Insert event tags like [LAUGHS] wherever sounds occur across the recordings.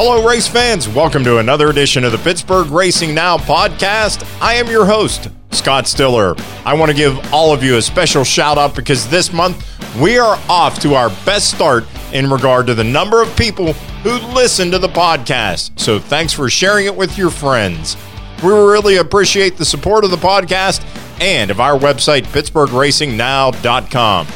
Hello, race fans. Welcome to another edition of the Pittsburgh Racing Now podcast. I am your host, Scott Stiller. I want to give all of you a special shout out because this month we are off to our best start in regard to the number of people who listen to the podcast. So thanks for sharing it with your friends. We really appreciate the support of the podcast and of our website, PittsburghRacingNow.com.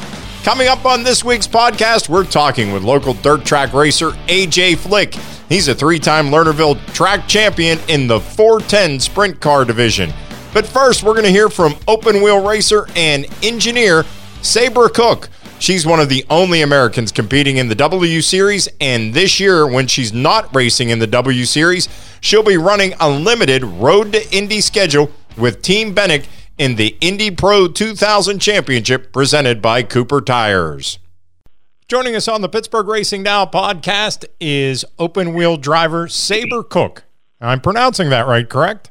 Coming up on this week's podcast, we're talking with local dirt track racer AJ Flick. He's a three time Lernerville track champion in the 410 sprint car division. But first, we're going to hear from open wheel racer and engineer Sabra Cook. She's one of the only Americans competing in the W Series, and this year, when she's not racing in the W Series, she'll be running a limited Road to Indy schedule with Team Benik in the Indy Pro 2000 Championship presented by Cooper Tires. Joining us on the Pittsburgh Racing Now podcast is open wheel driver Sabra Cook. I'm pronouncing that right, correct?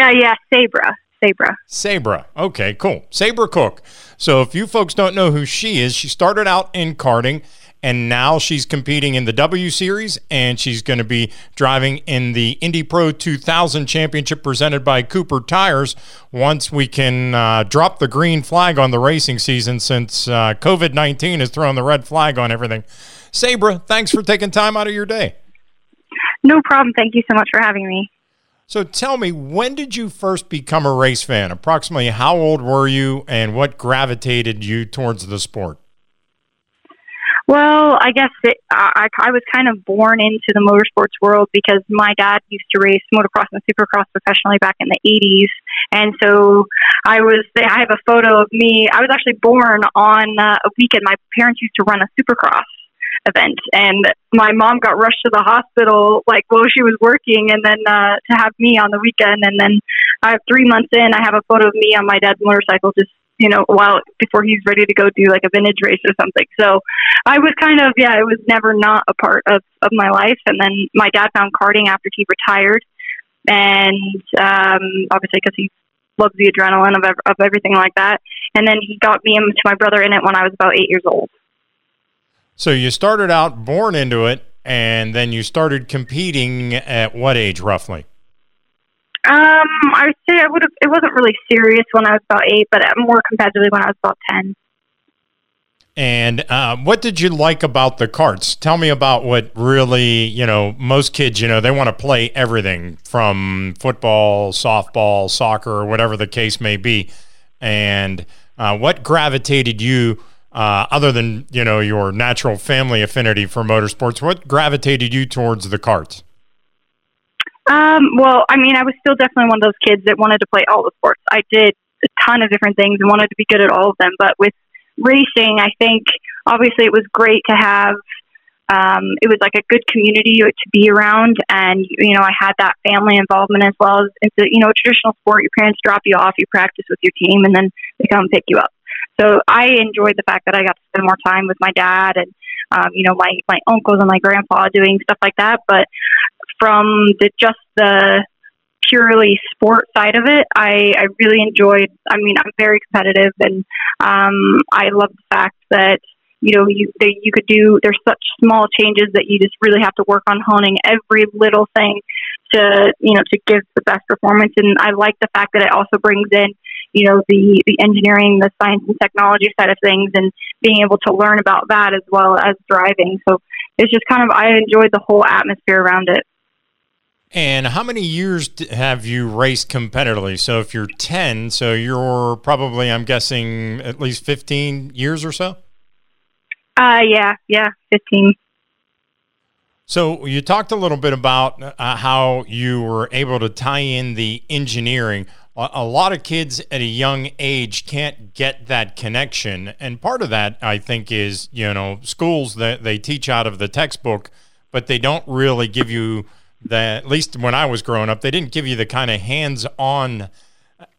Uh, yeah, Sabra. Sabra. Sabra. Okay, cool. Sabra Cook. So if you folks don't know who she is, she started out in karting and now she's competing in the W Series, and she's going to be driving in the Indy Pro 2000 Championship presented by Cooper Tires once we can uh, drop the green flag on the racing season since uh, COVID 19 has thrown the red flag on everything. Sabra, thanks for taking time out of your day. No problem. Thank you so much for having me. So tell me, when did you first become a race fan? Approximately how old were you, and what gravitated you towards the sport? Well, I guess it, I, I was kind of born into the motorsports world because my dad used to race motocross and supercross professionally back in the 80s. And so I was, I have a photo of me. I was actually born on uh, a weekend. My parents used to run a supercross event and my mom got rushed to the hospital like while she was working and then uh to have me on the weekend and then I have three months in I have a photo of me on my dad's motorcycle just you know, while before he's ready to go do like a vintage race or something. So I was kind of, yeah, it was never not a part of, of my life. And then my dad found karting after he retired. And um, obviously, because he loves the adrenaline of, of everything like that. And then he got me and my brother in it when I was about eight years old. So you started out born into it, and then you started competing at what age roughly? Um, I would say I would have. It wasn't really serious when I was about eight, but more competitively when I was about ten. And uh, what did you like about the carts? Tell me about what really, you know, most kids, you know, they want to play everything from football, softball, soccer, or whatever the case may be. And uh, what gravitated you, uh, other than, you know, your natural family affinity for motorsports, what gravitated you towards the carts? Um, well, I mean, I was still definitely one of those kids that wanted to play all the sports. I did a ton of different things and wanted to be good at all of them. But with racing, I think obviously it was great to have. Um, it was like a good community to be around, and you know, I had that family involvement as well as it's a, you know, a traditional sport. Your parents drop you off, you practice with your team, and then they come pick you up. So I enjoyed the fact that I got to spend more time with my dad and um, you know my my uncles and my grandpa doing stuff like that. But from the just the purely sport side of it, I, I really enjoyed. I mean, I'm very competitive, and um, I love the fact that you know you that you could do. There's such small changes that you just really have to work on honing every little thing to you know to give the best performance. And I like the fact that it also brings in you know the the engineering, the science and technology side of things, and being able to learn about that as well as driving. So it's just kind of I enjoyed the whole atmosphere around it. And how many years have you raced competitively? So if you're 10, so you're probably, I'm guessing, at least 15 years or so? Uh, yeah, yeah, 15. So you talked a little bit about uh, how you were able to tie in the engineering. A, a lot of kids at a young age can't get that connection, and part of that I think is you know schools that they teach out of the textbook, but they don't really give you that at least when I was growing up, they didn't give you the kind of hands-on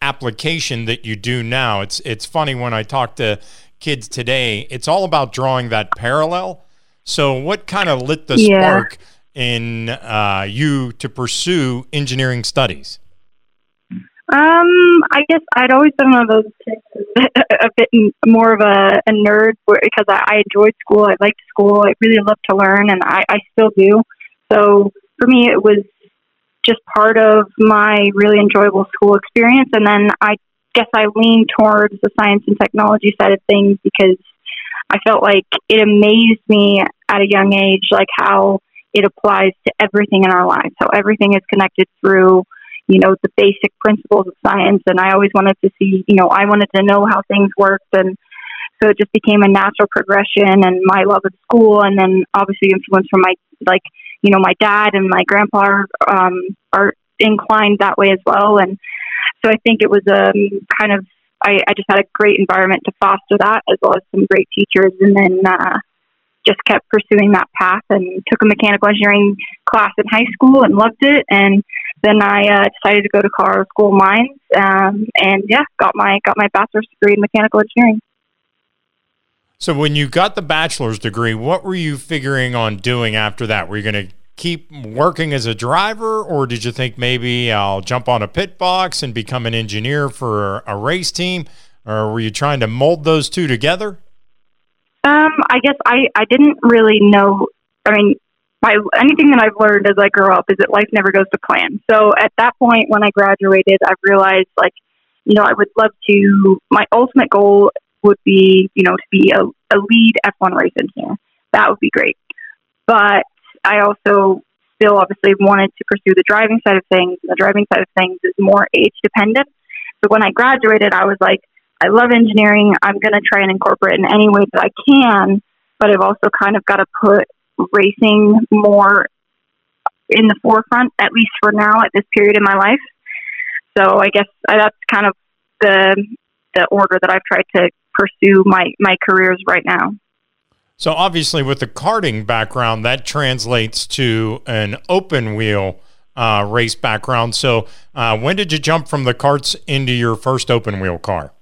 application that you do now. It's it's funny when I talk to kids today, it's all about drawing that parallel. So, what kind of lit the yeah. spark in uh, you to pursue engineering studies? Um, I guess I'd always been one of those kids, [LAUGHS] a bit more of a, a nerd because I, I enjoyed school. I liked school. I really loved to learn, and I, I still do. So for me, it was just part of my really enjoyable school experience. And then I guess I leaned towards the science and technology side of things because I felt like it amazed me at a young age, like how it applies to everything in our lives, how everything is connected through, you know, the basic principles of science. And I always wanted to see, you know, I wanted to know how things worked. And so it just became a natural progression and my love of school. And then obviously influence from my, like, you know, my dad and my grandpa are, um, are inclined that way as well. And so I think it was um, kind of, I, I just had a great environment to foster that as well as some great teachers. And then, uh, just kept pursuing that path and took a mechanical engineering class in high school and loved it. And then I uh, decided to go to Colorado School of Mines, um, and yeah, got my got my bachelor's degree in mechanical engineering. So when you got the bachelor's degree, what were you figuring on doing after that? Were you going to keep working as a driver, or did you think maybe I'll jump on a pit box and become an engineer for a race team? Or were you trying to mold those two together? Um, I guess I, I didn't really know. I mean, my anything that I've learned as I grow up is that life never goes to plan. So at that point, when I graduated, I realized like, you know, I would love to. My ultimate goal would be, you know, to be a, a lead F1 race engineer. That would be great. But I also still obviously wanted to pursue the driving side of things. And the driving side of things is more age dependent. So when I graduated, I was like, I love engineering. I'm going to try and incorporate in any way that I can, but I've also kind of got to put racing more in the forefront, at least for now, at this period in my life. So I guess that's kind of the the order that I've tried to pursue my my careers right now. So obviously, with the karting background, that translates to an open wheel uh, race background. So uh, when did you jump from the carts into your first open wheel car?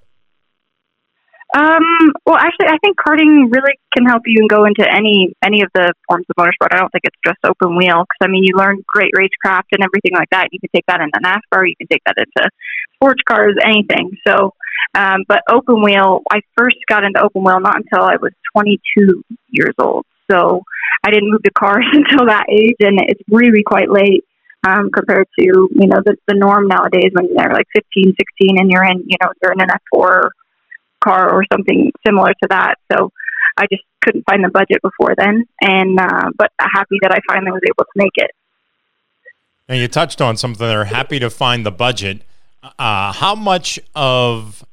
Um, well, actually, I think karting really can help you and go into any any of the forms of motorsport. I don't think it's just open wheel because I mean, you learn great racecraft and everything like that. You can take that into NASCAR, you can take that into sports cars, anything. So, um, but open wheel, I first got into open wheel not until I was 22 years old. So I didn't move to cars [LAUGHS] until that age, and it's really quite late. Um, compared to you know the, the norm nowadays when they're like 15 16 and you're in you know you're in an f4 car or something similar to that. So I just couldn't find the budget before then, and uh, but happy that I finally was able to make it. And you touched on something there. Happy to find the budget. Uh, how much of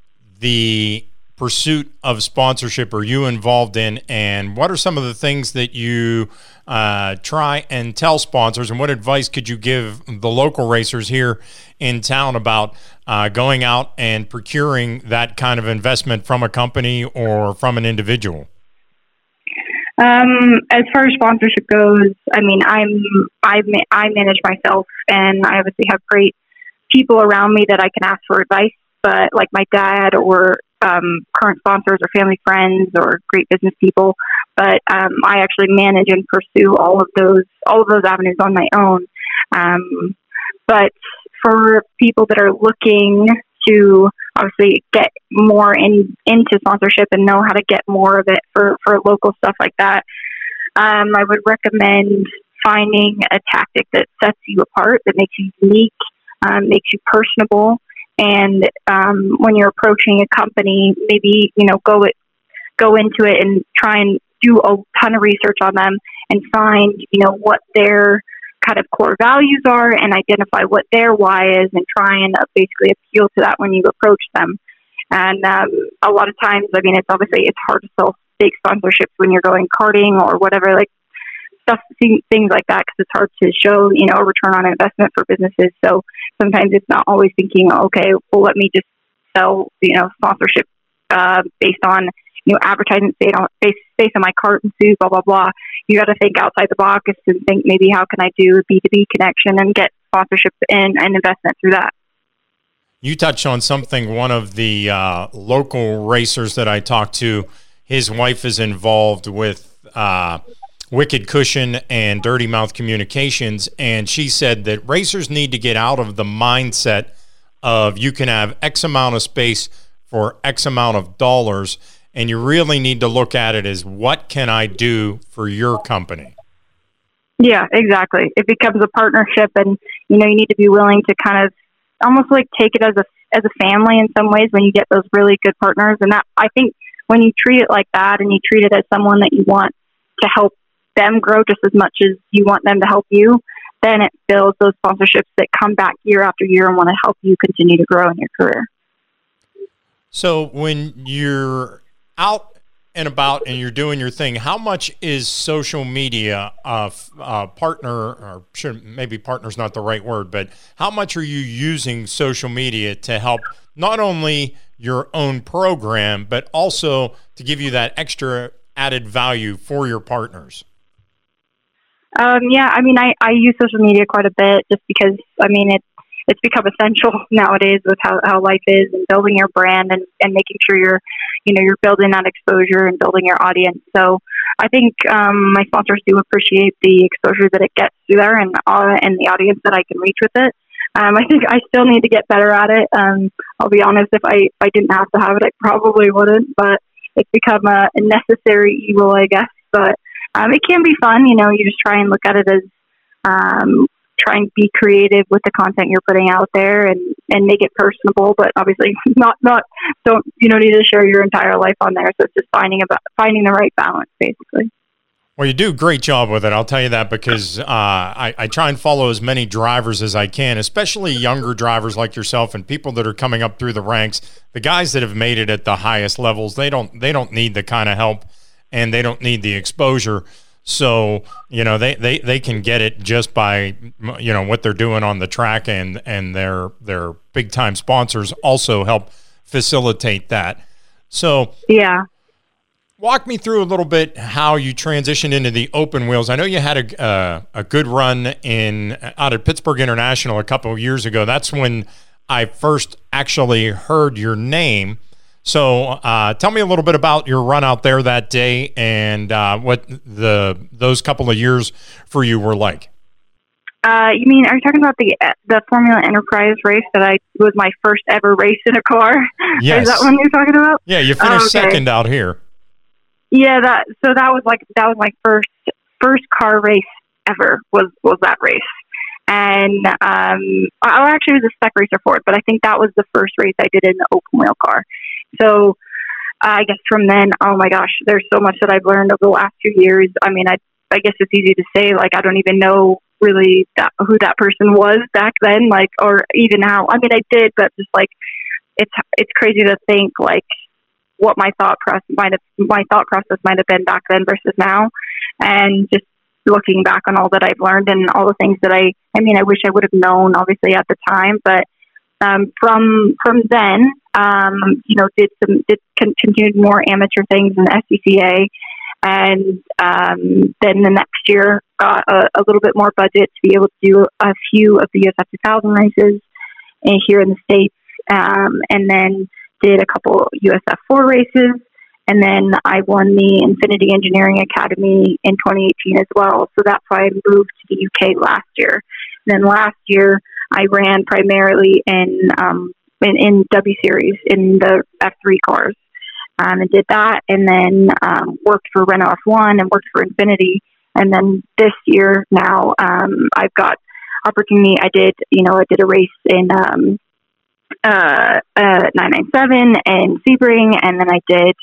the pursuit of sponsorship are you involved in, and what are some of the things that you uh, try and tell sponsors? And what advice could you give the local racers here in town about uh, going out and procuring that kind of investment from a company or from an individual? Um, as far as sponsorship goes, I mean, I'm I I manage myself, and I obviously have great people around me that I can ask for advice. But like my dad or um, current sponsors or family friends or great business people, but um, I actually manage and pursue all of those all of those avenues on my own. Um, but for people that are looking to obviously get more in into sponsorship and know how to get more of it for for local stuff like that, um, I would recommend finding a tactic that sets you apart, that makes you unique, um, makes you personable, and um, when you're approaching a company, maybe you know go it go into it and try and do a ton of research on them and find you know what their kind of core values are and identify what their why is and try and uh, basically appeal to that when you approach them. And um, a lot of times, I mean, it's obviously it's hard to sell fake sponsorships when you're going karting or whatever, like stuff, things like that, because it's hard to show, you know, a return on investment for businesses. So sometimes it's not always thinking, okay, well, let me just sell, you know, sponsorship uh, based on you know advertising based on based, on my cart and blah blah blah. You got to think outside the box and think maybe how can I do a B two B connection and get sponsorship and, and investment through that. You touched on something. One of the uh, local racers that I talked to, his wife is involved with. Uh, Wicked Cushion and Dirty Mouth Communications. And she said that racers need to get out of the mindset of you can have X amount of space for X amount of dollars. And you really need to look at it as what can I do for your company? Yeah, exactly. It becomes a partnership, and you know you need to be willing to kind of almost like take it as a as a family in some ways when you get those really good partners. And that I think when you treat it like that, and you treat it as someone that you want to help them grow just as much as you want them to help you, then it builds those sponsorships that come back year after year and want to help you continue to grow in your career. So when you're out and about and you're doing your thing, how much is social media uh, a, a uh, partner, or should maybe partner's not the right word, but how much are you using social media to help not only your own program, but also to give you that extra added value for your partners? Um, yeah, I mean, I, I use social media quite a bit just because, I mean, it, it's become [LAUGHS] essential nowadays with how, how life is and building your brand and, and making sure you're, you know, you're building that exposure and building your audience. So I think um, my sponsors do appreciate the exposure that it gets through there and, uh, and the audience that I can reach with it. Um, I think I still need to get better at it. Um, I'll be honest, if I, if I didn't have to have it, I probably wouldn't, but it's become a necessary evil, I guess. But um, it can be fun, you know, you just try and look at it as um, try and be creative with the content you're putting out there and and make it personable but obviously [LAUGHS] not not don't you don't need to share your entire life on there so it's just finding about finding the right balance basically well, you do a great job with it. I'll tell you that because uh, I, I try and follow as many drivers as I can, especially younger drivers like yourself and people that are coming up through the ranks. The guys that have made it at the highest levels, they don't they don't need the kind of help and they don't need the exposure so you know they, they, they can get it just by you know what they're doing on the track and and their their big time sponsors also help facilitate that. So yeah, walk me through a little bit how you transitioned into the open wheels. I know you had a uh, a good run in out at Pittsburgh International a couple of years ago. That's when I first actually heard your name. So, uh, tell me a little bit about your run out there that day and uh, what the those couple of years for you were like. Uh, you mean are you talking about the the Formula Enterprise race that I was my first ever race in a car? Yes. [LAUGHS] Is that one you're talking about? Yeah, you finished oh, okay. second out here. Yeah, that so that was like that was my first first car race ever was was that race. And um, I actually was a spec racer for it, but I think that was the first race I did in the open wheel car. So I guess from then, oh my gosh, there's so much that I've learned over the last few years. I mean, I I guess it's easy to say like I don't even know really that, who that person was back then, like or even now. I mean, I did, but just like it's it's crazy to think like what my thought process might have my thought process might have been back then versus now, and just looking back on all that I've learned and all the things that I I mean, I wish I would have known obviously at the time, but um, from from then, um, you know, did some did continued more amateur things in the SCCA, and um, then the next year got a, a, little bit more budget to be able to do a few of the USF 2000 races in, here in the states, um, and then did a couple USF 4 races. And then I won the Infiniti Engineering Academy in 2018 as well. So that's why I moved to the UK last year. And then last year, I ran primarily in um, in, in W Series in the F3 cars, um, and did that, and then um, worked for Renault F1 and worked for Infiniti, and then this year now um, I've got opportunity. I did, you know, I did a race in um, uh, uh, 997 and Sebring, and then I did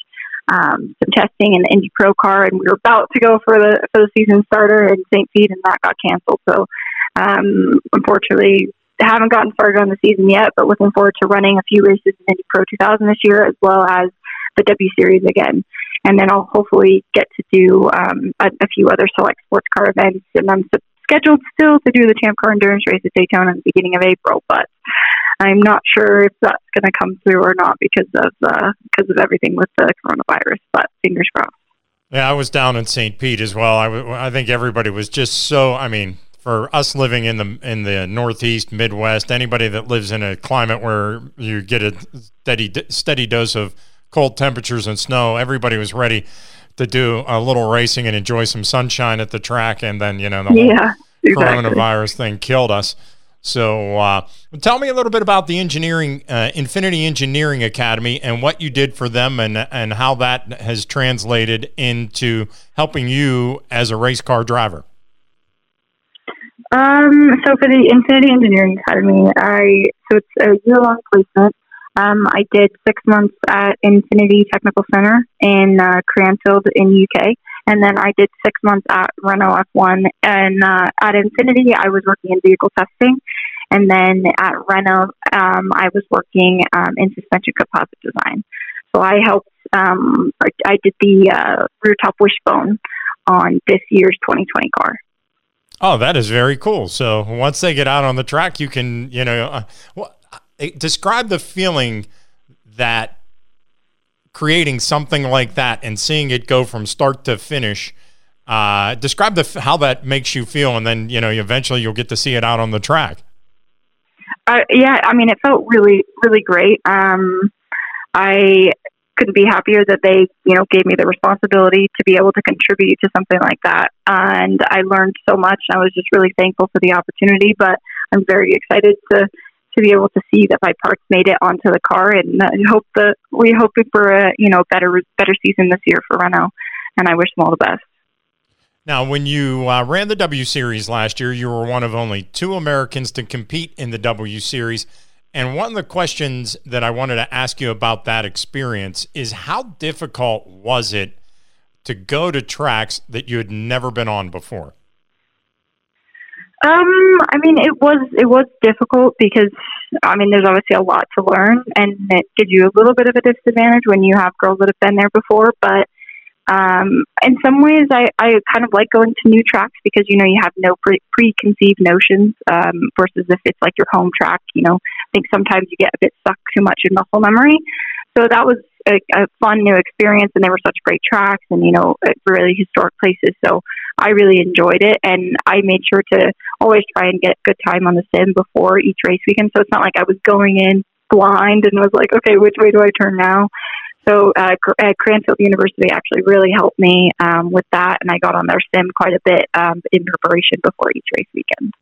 um, some testing in the Indy Pro car, and we were about to go for the for the season starter in St. Pete, and that got canceled. So, um, unfortunately, haven't gotten started on the season yet, but looking forward to running a few races in Indy Pro 2000 this year, as well as the W Series again. And then I'll hopefully get to do um, a, a, few other select sports car events. And I'm scheduled still to do the Champ Car Endurance race at Daytona at the beginning of April, but I'm not sure if that's going to come through or not because of uh, because of everything with the coronavirus. But fingers crossed. Yeah, I was down in St. Pete as well. I, w- I think everybody was just so. I mean, for us living in the in the Northeast, Midwest, anybody that lives in a climate where you get a steady steady dose of cold temperatures and snow, everybody was ready to do a little racing and enjoy some sunshine at the track, and then you know the yeah, exactly. coronavirus thing killed us. So, uh, tell me a little bit about the engineering, uh, Infiniti Engineering Academy, and what you did for them, and and how that has translated into helping you as a race car driver. Um, so for the Infiniti Engineering Academy, I so it's a year long placement. Um, I did six months at Infiniti Technical Center in uh, Cranfield in UK, and then I did six months at Renault F1. And uh, at Infiniti, I was working in vehicle testing, and then at Renault, um, I was working um, in suspension composite design. So I helped. Um, I did the uh, rear top wishbone on this year's 2020 car. Oh, that is very cool. So once they get out on the track, you can, you know, uh, well, describe the feeling that creating something like that and seeing it go from start to finish. Uh, describe the how that makes you feel, and then you know eventually you'll get to see it out on the track. Uh, yeah, I mean, it felt really, really great. Um, I couldn't be happier that they, you know, gave me the responsibility to be able to contribute to something like that. And I learned so much. I was just really thankful for the opportunity, but I'm very excited to to be able to see that my parts made it onto the car, and I hope that we hope for a you know better better season this year for Renault, and I wish them all the best. Now, when you uh, ran the W Series last year, you were one of only two Americans to compete in the W Series. And one of the questions that I wanted to ask you about that experience is how difficult was it to go to tracks that you had never been on before? Um, I mean, it was it was difficult because I mean, there's obviously a lot to learn, and it gives you a little bit of a disadvantage when you have girls that have been there before. But um, in some ways, I, I kind of like going to new tracks because you know you have no pre- preconceived notions um, versus if it's like your home track. You know, I think sometimes you get a bit stuck too much in muscle memory. So that was a, a fun new experience, and they were such great tracks and you know really historic places. So I really enjoyed it, and I made sure to always try and get good time on the sim before each race weekend. So it's not like I was going in blind and was like, okay, which way do I turn now? So uh, Cranfield University actually really helped me um, with that, and I got on their sim quite a bit um, in preparation before each race weekend.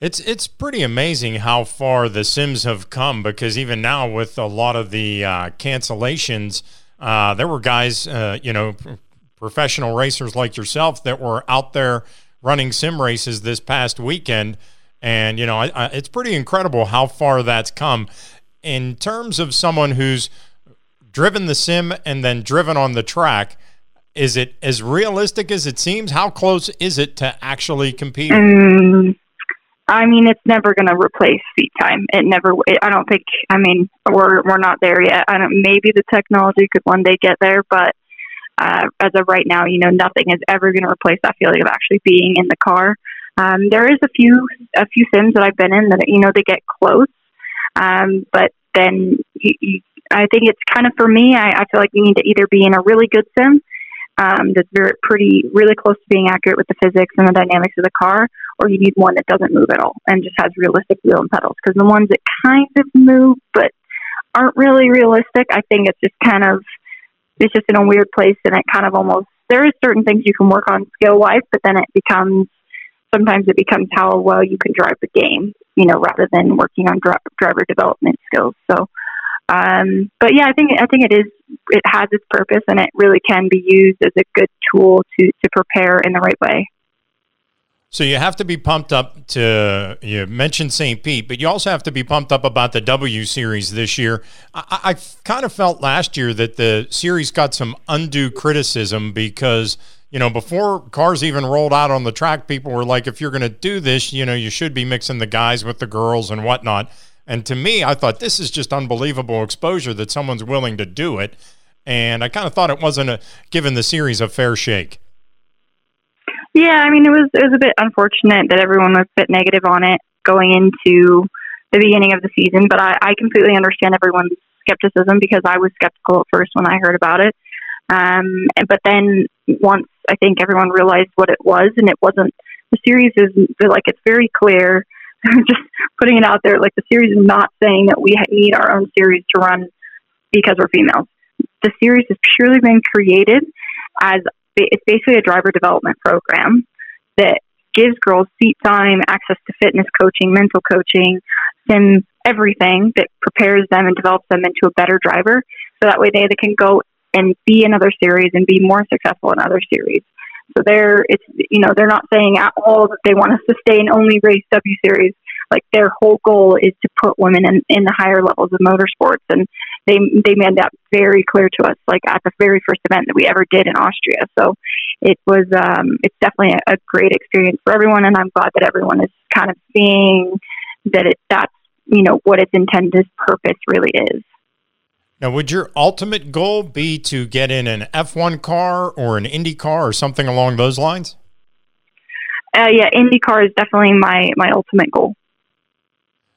It's it's pretty amazing how far the Sims have come because even now with a lot of the uh, cancellations, uh, there were guys, uh, you know, professional racers like yourself that were out there running sim races this past weekend, and you know, I, I, it's pretty incredible how far that's come. In terms of someone who's driven the sim and then driven on the track, is it as realistic as it seems? How close is it to actually competing? Um, I mean, it's never going to replace seat time. It never. It, I don't think. I mean, we're we're not there yet. I don't. Maybe the technology could one day get there, but uh, as of right now, you know, nothing is ever going to replace that feeling of actually being in the car. Um, there is a few a few sims that I've been in that you know they get close, um, but then you, you, I think it's kind of for me. I, I feel like you need to either be in a really good sim um, that's very pretty, really close to being accurate with the physics and the dynamics of the car, or you need one that doesn't move at all and just has realistic wheel and pedals. Because the ones that kind of move but aren't really realistic, I think it's just kind of it's just in a weird place, and it kind of almost there is certain things you can work on skill wise, but then it becomes sometimes it becomes how well you can drive the game, you know, rather than working on dri- driver development skills. So um, but yeah, I think I think it is it has its purpose and it really can be used as a good tool to to prepare in the right way. So you have to be pumped up to you mentioned St. Pete, but you also have to be pumped up about the W series this year. I, I kind of felt last year that the series got some undue criticism because you know before cars even rolled out on the track, people were like, if you're going to do this, you know, you should be mixing the guys with the girls and whatnot. And to me, I thought this is just unbelievable exposure that someone's willing to do it. And I kind of thought it wasn't a, given the series a fair shake. Yeah, I mean, it was it was a bit unfortunate that everyone was a bit negative on it going into the beginning of the season. But I, I completely understand everyone's skepticism because I was skeptical at first when I heard about it. Um, but then once I think everyone realized what it was, and it wasn't the series is like it's very clear [LAUGHS] just putting it out there. Like the series is not saying that we need our own series to run because we're females. The series has purely been created as it's basically a driver development program that gives girls seat time, access to fitness coaching, mental coaching, sim everything that prepares them and develops them into a better driver. So that way they, they can go and be in other series and be more successful in other series. So they're it's you know they're not saying at all that they want to and only race W Series. Like their whole goal is to put women in, in the higher levels of motorsports, and they they made that very clear to us. Like at the very first event that we ever did in Austria. So it was um, it's definitely a, a great experience for everyone, and I'm glad that everyone is kind of seeing that it that's you know what its intended purpose really is. Now, would your ultimate goal be to get in an F1 car or an Indy car or something along those lines? Uh, yeah, IndyCar is definitely my my ultimate goal.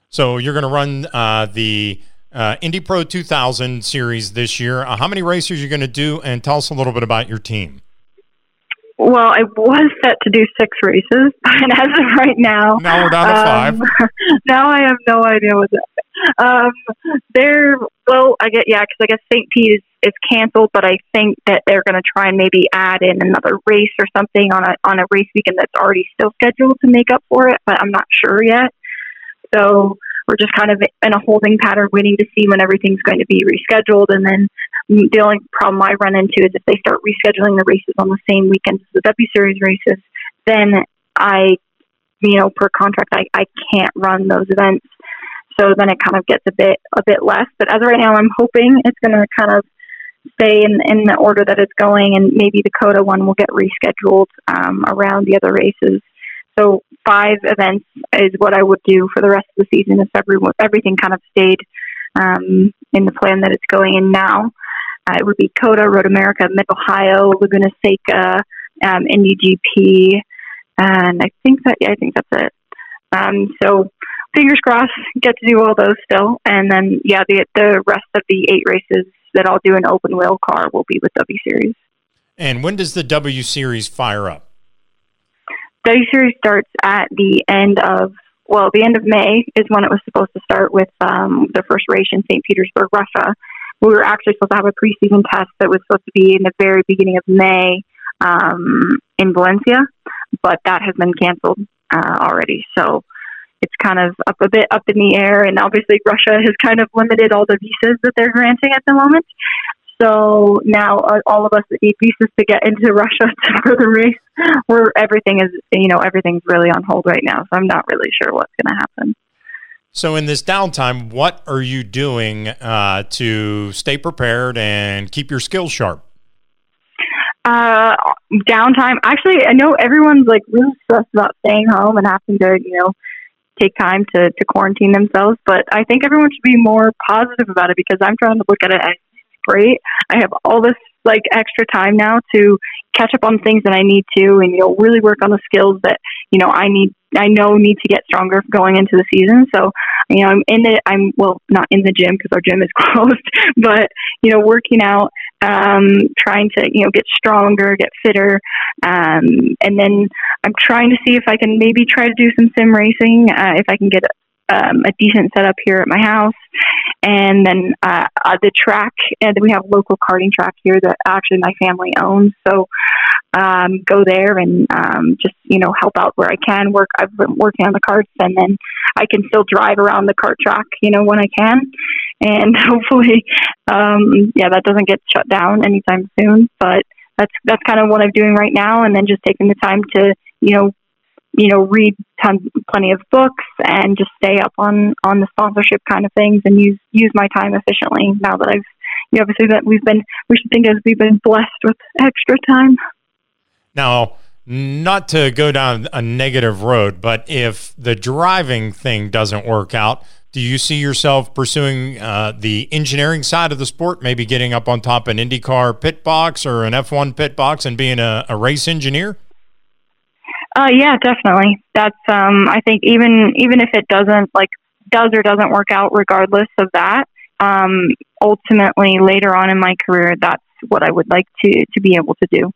So you're going to run uh, the uh, Indy Pro 2000 series this year. Uh, how many races are you going to do? And tell us a little bit about your team. Well, I was set to do six races, [LAUGHS] and as of right now, now we're down to um, five. [LAUGHS] now I have no idea what's happening. Um, they're well, I get yeah, because I guess St. Pete is, is canceled, but I think that they're going to try and maybe add in another race or something on a on a race weekend that's already still scheduled to make up for it, but I'm not sure yet. So we're just kind of in a holding pattern, waiting to see when everything's going to be rescheduled, and then the only problem I run into is if they start rescheduling the races on the same weekend as the W Series races, then I, you know, per contract, I, I can't run those events. So then it kind of gets a bit a bit less. But as of right now, I'm hoping it's going to kind of stay in in the order that it's going, and maybe the COTA one will get rescheduled um, around the other races. So five events is what I would do for the rest of the season if every, everything kind of stayed um, in the plan that it's going in now. Uh, it would be COTA, Road America, Mid Ohio, Laguna Seca, um, Indy GP, and I think that yeah, I think that's it. Um, so fingers crossed, get to do all those still, and then yeah, the the rest of the eight races that I'll do in open wheel car will be with W Series. And when does the W Series fire up? W Series starts at the end of well, the end of May is when it was supposed to start with um, the first race in St. Petersburg, Russia we were actually supposed to have a preseason test that was supposed to be in the very beginning of May um, in Valencia, but that has been canceled uh, already. So it's kind of up a bit up in the air, and obviously Russia has kind of limited all the visas that they're granting at the moment. So now uh, all of us that need visas to get into Russia [LAUGHS] for the race, where everything is, you know, everything's really on hold right now. So I'm not really sure what's going to happen. So, in this downtime, what are you doing uh, to stay prepared and keep your skills sharp? Uh, downtime. Actually, I know everyone's like really stressed about staying home and having to, you know, take time to, to quarantine themselves. But I think everyone should be more positive about it because I'm trying to look at it as great. I have all this like extra time now to catch up on things that I need to and you know really work on the skills that you know I need I know need to get stronger going into the season. So, you know, I'm in the I'm well not in the gym because our gym is [LAUGHS] closed, but you know, working out, um, trying to you know get stronger, get fitter, um, and then I'm trying to see if I can maybe try to do some sim racing uh, if I can get um, a decent setup here at my house. And then uh, uh, the track, and we have a local karting track here that actually my family owns. So um, go there and um, just you know help out where I can. Work. I've been working on the carts, and then I can still drive around the kart track, you know, when I can. And [LAUGHS] hopefully, um, yeah, that doesn't get shut down anytime soon. But that's that's kind of what I'm doing right now, and then just taking the time to you know you know, read tons, plenty of books and just stay up on on the sponsorship kind of things and use use my time efficiently. Now that I've, you know, obviously that we've been, we should think as we've been blessed with extra time. Now, not to go down a negative road, but if the driving thing doesn't work out, do you see yourself pursuing uh, the engineering side of the sport, maybe getting up on top an IndyCar pit box or an F1 pit box and being a, a race engineer? Uh, yeah, definitely. That's um, I think even even if it doesn't like does or doesn't work out, regardless of that, um, ultimately later on in my career, that's what I would like to to be able to do.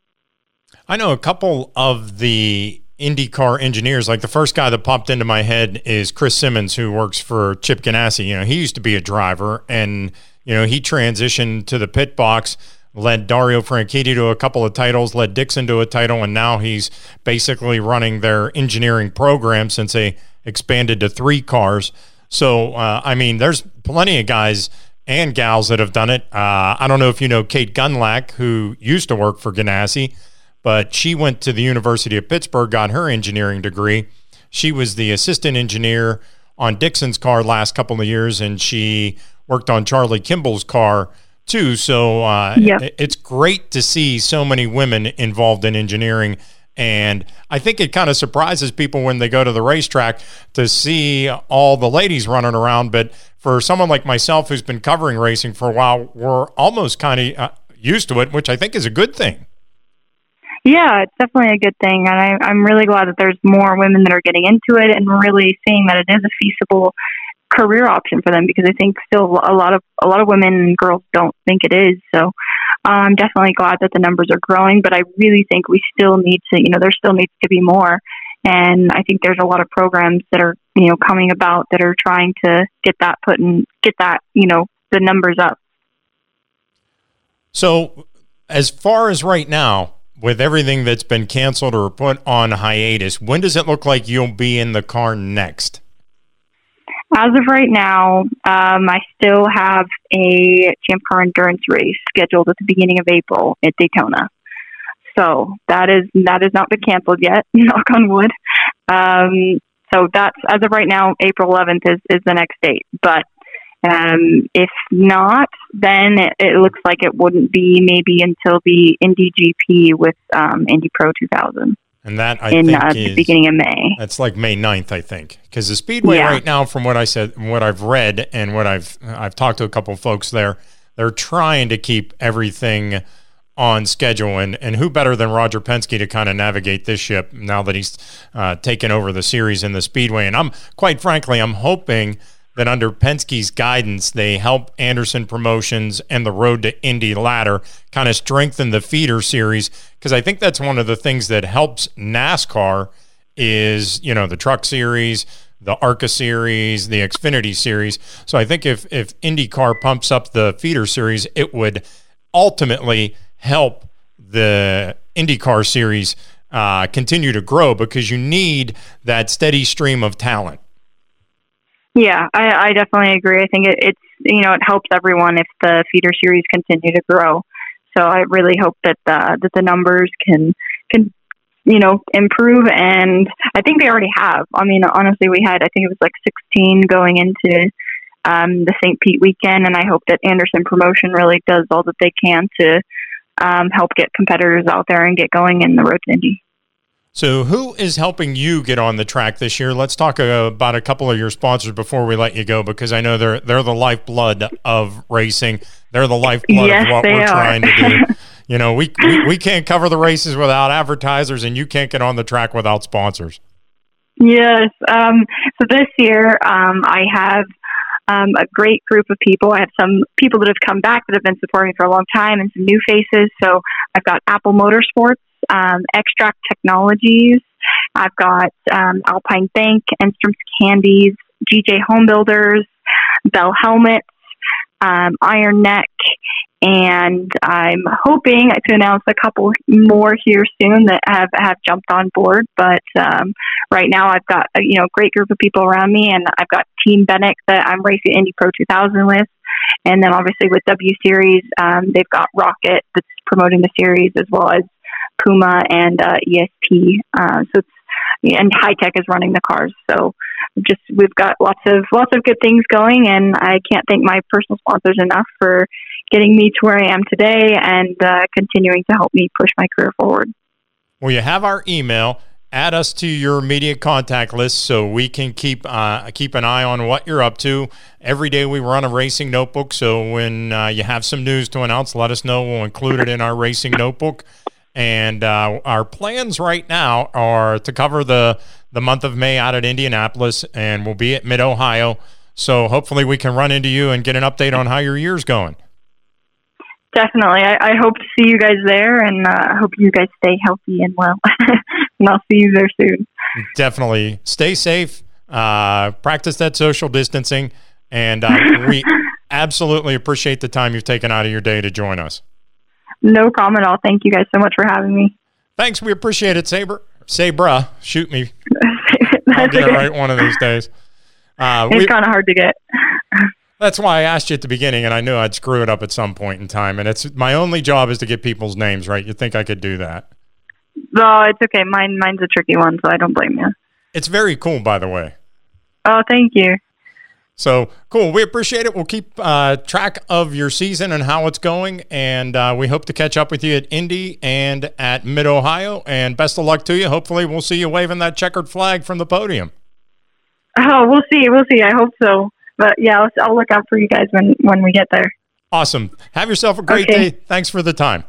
I know a couple of the IndyCar engineers. Like the first guy that popped into my head is Chris Simmons, who works for Chip Ganassi. You know, he used to be a driver, and you know he transitioned to the pit box led Dario Franchitti to a couple of titles, led Dixon to a title, and now he's basically running their engineering program since they expanded to three cars. So, uh, I mean, there's plenty of guys and gals that have done it. Uh, I don't know if you know Kate Gundlach, who used to work for Ganassi, but she went to the University of Pittsburgh, got her engineering degree. She was the assistant engineer on Dixon's car last couple of years, and she worked on Charlie Kimball's car too. So uh, yep. it's great to see so many women involved in engineering. And I think it kind of surprises people when they go to the racetrack to see all the ladies running around. But for someone like myself who's been covering racing for a while, we're almost kind of uh, used to it, which I think is a good thing. Yeah, it's definitely a good thing, and I, I'm really glad that there's more women that are getting into it and really seeing that it is a feasible career option for them because I think still a lot of a lot of women and girls don't think it is. So I'm definitely glad that the numbers are growing, but I really think we still need to, you know, there still needs to be more. And I think there's a lot of programs that are, you know, coming about that are trying to get that put and get that, you know, the numbers up. So, as far as right now, with everything that's been canceled or put on hiatus, when does it look like you'll be in the car next? As of right now, um, I still have a Champ Car Endurance race scheduled at the beginning of April at Daytona. So that is that has not been canceled yet. [LAUGHS] Knock on wood. Um, so that's as of right now, April 11th is, is the next date. But um, if not, then it, it, looks like it wouldn't be maybe until the Indy GP with um, Indy Pro 2000. And that I in think uh, is, the beginning of May. That's like May 9th, I think, because the Speedway yeah. right now, from what I said, what I've read, and what I've I've talked to a couple of folks there, they're trying to keep everything on schedule. And and who better than Roger Penske to kind of navigate this ship now that he's uh, taken over the series in the Speedway? And I'm quite frankly, I'm hoping that under Penske's guidance, they help Andersen Promotions and the Road to Indy ladder kind of strengthen the feeder series because I think that's one of the things that helps NASCAR is you know the Truck Series, the ARCA Series, the Xfinity Series. So I think if if IndyCar pumps up the feeder series, it would ultimately help the IndyCar Series uh, continue to grow because you need that steady stream of talent. Yeah, I, I definitely agree. I think it, it's you know it helps everyone if the feeder series continue to grow. So I really hope that the, that the numbers can can you know improve, and I think they already have. I mean, honestly, we had I think it was like 16 going into um, the St. Pete weekend, and I hope that Andersen Promotion really does all that they can to um, help get competitors out there and get going in the road to Indy. So, who is helping you get on the track this year? Let's talk uh, about a couple of your sponsors before we let you go, because I know they're they're the lifeblood of racing. They're the lifeblood yes, of what we're are. trying to do. [LAUGHS] you know, we, we we can't cover the races without advertisers, and you can't get on the track without sponsors. Yes. Um, so this year, um, I have um, a great group of people. I have some people that have come back that have been supporting me for a long time, and some new faces. So I've got Apple Motorsports um, Extract Technologies. I've got um, Alpine Bank, Enstrom's Candies, GJ Home Builders, Bell Helmets, um, Iron Neck, and I'm hoping to announce a couple more here soon that have, have jumped on board. But um, right now, I've got a you know great group of people around me, and I've got Team Benik that I'm racing Indy Pro 2000 with, and then obviously with W Series, um, they've got ROKiT that's promoting the series as well as Puma and uh, ESP. Uh, so it's and Hitech is running the cars. So just we've got lots of lots of good things going, and I can't thank my personal sponsors enough for getting me to where I am today and uh, continuing to help me push my career forward. Well, you have our email. Add us to your media contact list so we can keep uh, keep an eye on what you're up to. Every day we run a racing notebook, so when uh, you have some news to announce, let us know. We'll include it in our racing notebook. And uh, our plans right now are to cover the the month of May out at Indianapolis, and we'll be at Mid Ohio. So hopefully we can run into you and get an update on how your year's going. Definitely, I, I hope to see you guys there, and uh, I hope you guys stay healthy and well. [LAUGHS] and I'll see you there soon. Definitely, stay safe. Uh, practice that social distancing, and uh, we [LAUGHS] absolutely appreciate the time you've taken out of your day to join us. No problem at all. Thank you guys so much for having me. Thanks. We appreciate it, Saber. Sabra. Shoot me. I'll get it right one of these days. Uh, it's kind of hard to get. That's why I asked you at the beginning, and I knew I'd screw it up at some point in time. And it's my only job is to get people's names right. You think I could do that? No, it's okay. Mine, mine's a tricky one, so I don't blame you. It's very cool, by the way. Oh, thank you. So cool. We appreciate it. We'll keep uh, track of your season and how it's going, and uh, we hope to catch up with you at Indy and at Mid Ohio. And best of luck to you. Hopefully, we'll see you waving that checkered flag from the podium. Oh, we'll see. We'll see. I hope so. But yeah, I'll, I'll look out for you guys when when we get there. Awesome. Have yourself a great okay. day. Thanks for the time.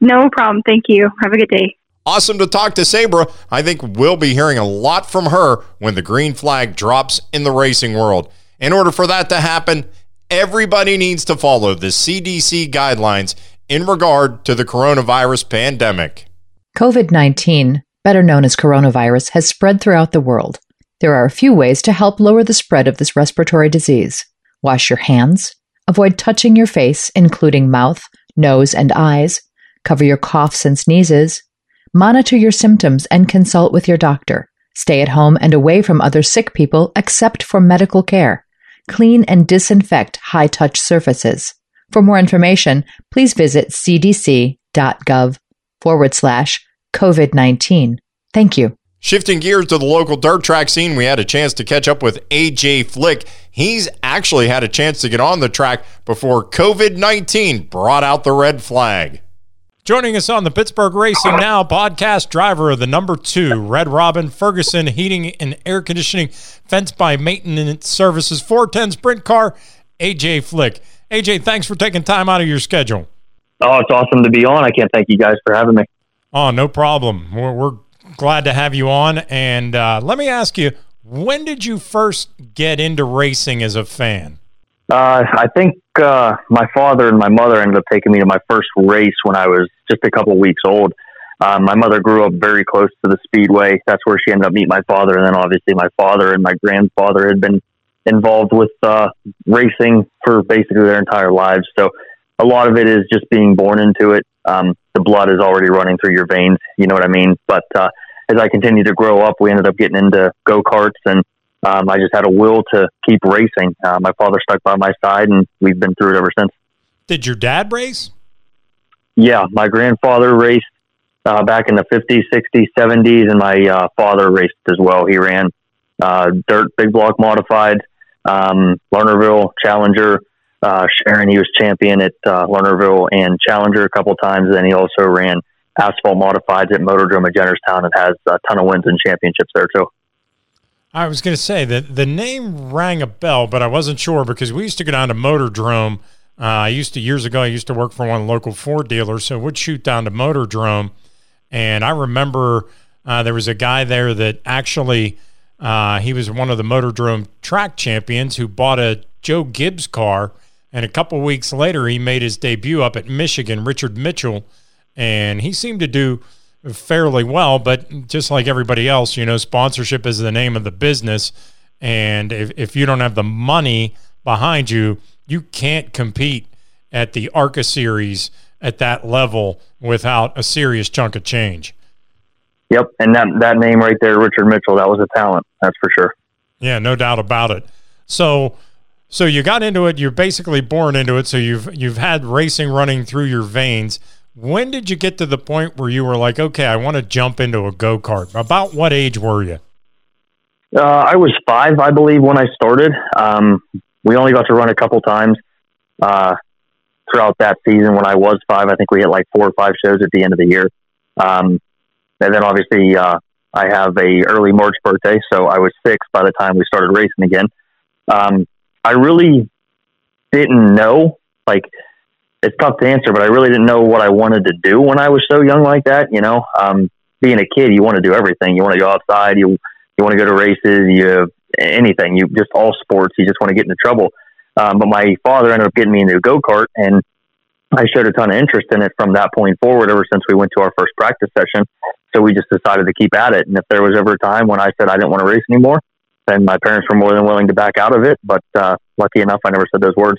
No problem. Thank you. Have a good day. Awesome to talk to Sabra. I think we'll be hearing a lot from her when the green flag drops in the racing world. In order for that to happen, everybody needs to follow the CDC guidelines in regard to the coronavirus pandemic. COVID 19, better known as coronavirus, has spread throughout the world. There are a few ways to help lower the spread of this respiratory disease. Wash your hands, avoid touching your face, including mouth, nose, and eyes, cover your coughs and sneezes, Monitor your symptoms and consult with your doctor. Stay at home and away from other sick people except for medical care. Clean and disinfect high touch surfaces. For more information, please visit cdc.gov forward slash COVID 19. Thank you. Shifting gears to the local dirt track scene, we had a chance to catch up with AJ Flick. He's actually had a chance to get on the track before COVID 19 brought out the red flag. Joining us on the Pittsburgh Racing Now podcast, driver of the number two Red Robin Ferguson Heating and Air Conditioning Fenced by Maintenance Services 410 Sprint Car, AJ Flick. AJ, thanks for taking time out of your schedule. Oh, it's awesome to be on. I can't thank you guys for having me. Oh, no problem. We're, we're glad to have you on. And uh, let me ask you, when did you first get into racing as a fan? Uh, I think uh, my father and my mother ended up taking me to my first race when I was just a couple weeks old. Um, my mother grew up very close to the speedway. That's where she ended up meeting my father, and then obviously my father and my grandfather had been involved with uh, racing for basically their entire lives. So a lot of it is just being born into it. Um, the blood is already running through your veins. You know what I mean? But uh, as I continued to grow up, we ended up getting into go karts and um, I just had a will to keep racing. Uh, my father stuck by my side, and we've been through it ever since. Did your dad race? Yeah, my grandfather raced uh, back in the 50s, 60s, 70s, and my uh, father raced as well. He ran uh, dirt, big block modified, um, Lernerville, Challenger. Uh, Sharon, he was champion at uh, Lernerville and Challenger a couple times. Then he also ran asphalt modifieds at Motor Motordrome at Jennerstown and has a ton of wins and championships there too. I was going to say that the name rang a bell, but I wasn't sure because we used to go down to Motordrome. Uh, I used to years ago. I used to work for one local Ford dealer, so would shoot down to Motordrome, and I remember uh, there was a guy there that actually uh, he was one of the Motordrome track champions who bought a Joe Gibbs car, and a couple weeks later he made his debut up at Michigan. Richard Mitchell, and he seemed to do fairly well, but just like everybody else, you know, sponsorship is the name of the business. And if, if you don't have the money behind you, you can't compete at the ARCA series at that level without a serious chunk of change. Yep. And that, that name right there, Richard Mitchell, that was a talent. That's for sure. Yeah, no doubt about it. So, so you got into it. You're basically born into it. So you've you've had racing running through your veins. When did you get to the point where you were like, okay, I want to jump into a go kart? About what age were you? Uh, I was five, I believe, when I started. Um, we only got to run a couple times uh, throughout that season. When I was five, I think we hit like four or five shows at the end of the year. Um, and then obviously, uh, I have a early March birthday, so I was six by the time we started racing again. Um, I really didn't know like it's tough to answer, but I really didn't know what I wanted to do when I was so young like that. You know, um, being a kid, you want to do everything. You want to go outside. You you want to go to races. You anything. You just all sports. You just want to get into trouble. Um, but my father ended up getting me into a go kart, and I showed a ton of interest in it from that point forward. Ever since we went to our first practice session, so we just decided to keep at it. And if there was ever a time when I said I didn't want to race anymore, then my parents were more than willing to back out of it. But uh, lucky enough, I never said those words.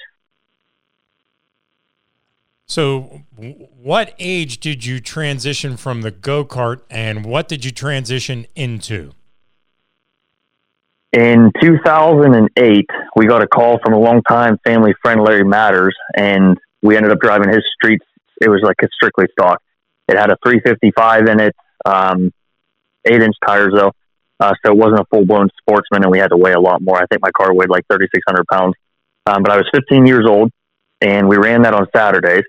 So, what age did you transition from the go kart, and what did you transition into? In 2008, we got a call from a longtime family friend, Larry Matters, and we ended up driving his streets. It was like a strictly stock. It had a 355 in it, um, eight inch tires though. Uh, so it wasn't a full blown sportsman, and we had to weigh a lot more. I think my car weighed like 3,600 pounds. Um, but I was 15 years old, and we ran that on Saturdays.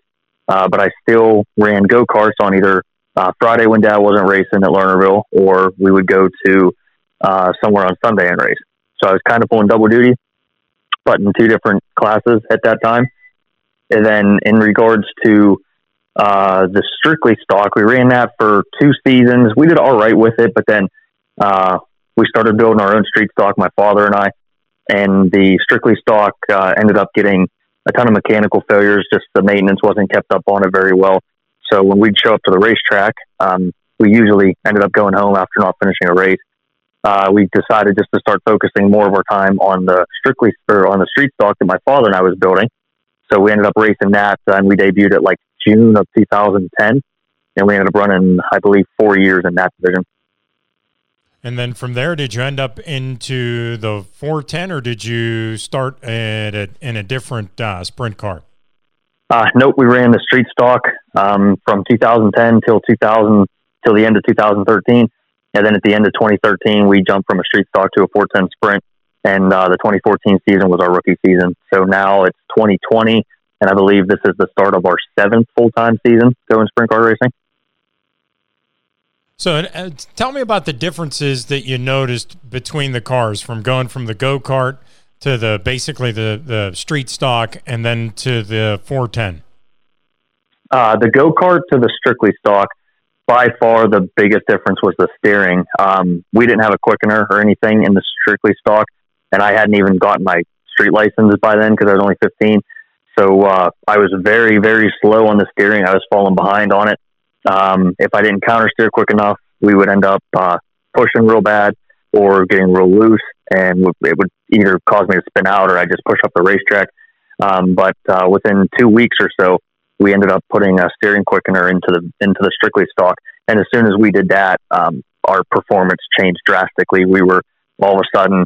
Uh, but I still ran go karts on either uh, Friday when Dad wasn't racing at Lernerville, or we would go to uh, somewhere on Sunday and race. So I was kind of pulling double duty, but in two different classes at that time. And then in regards to uh, the strictly stock, we ran that for two seasons. We did all right with it, but then uh, we started building our own street stock, my father and I, and the strictly stock uh, ended up getting a ton of mechanical failures. Just the maintenance wasn't kept up on it very well. So when we'd show up to the racetrack, um, we usually ended up going home after not finishing a race. Uh, we decided just to start focusing more of our time on the strictly or on the street stock that my father and I was building. So we ended up racing that, and we debuted at like June of 2010, and we ended up running, I believe, four years in that division. And then from there, did you end up into the 410, or did you start at a, in a different uh, sprint car? Uh, nope, we ran the street stock um, from 2010 till 2000 till the end of 2013, and then at the end of 2013, we jumped from a street stock to a 410 sprint, and uh, the 2014 season was our rookie season. So now it's 2020, and I believe this is the start of our seventh full time season going sprint car racing. So, uh, tell me about the differences that you noticed between the cars from going from the go kart to the basically the the street stock and then to the 410. Uh, the go kart to the strictly stock, by far the biggest difference was the steering. Um, we didn't have a quickener or anything in the strictly stock, and I hadn't even gotten my street license by then because I was only 15. So uh, I was very, very slow on the steering. I was falling behind on it. Um, if I didn't counter steer quick enough, we would end up uh, pushing real bad or getting real loose, and it would either cause me to spin out or I just push up the racetrack. Um, but uh, within two weeks or so, we ended up putting a steering quickener into the into the strictly stock, and as soon as we did that, um, our performance changed drastically. We were all of a sudden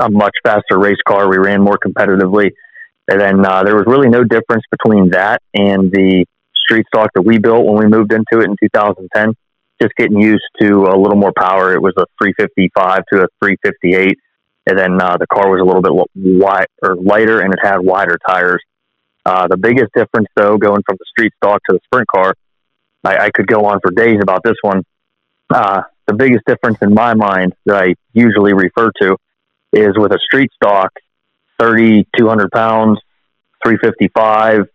a much faster race car. We ran more competitively, and then uh, there was really no difference between that and the street stock that we built when we moved into it in 2010. Just getting used to a little more power. It was a 355 to a 358, and then uh, the car was a little bit wide or lighter, and it had wider tires. Uh, the biggest difference, though, going from the street stock to the sprint car, I, I could go on for days about this one. Uh, the biggest difference in my mind that I usually refer to is with a street stock, 30, 200 pounds, 355.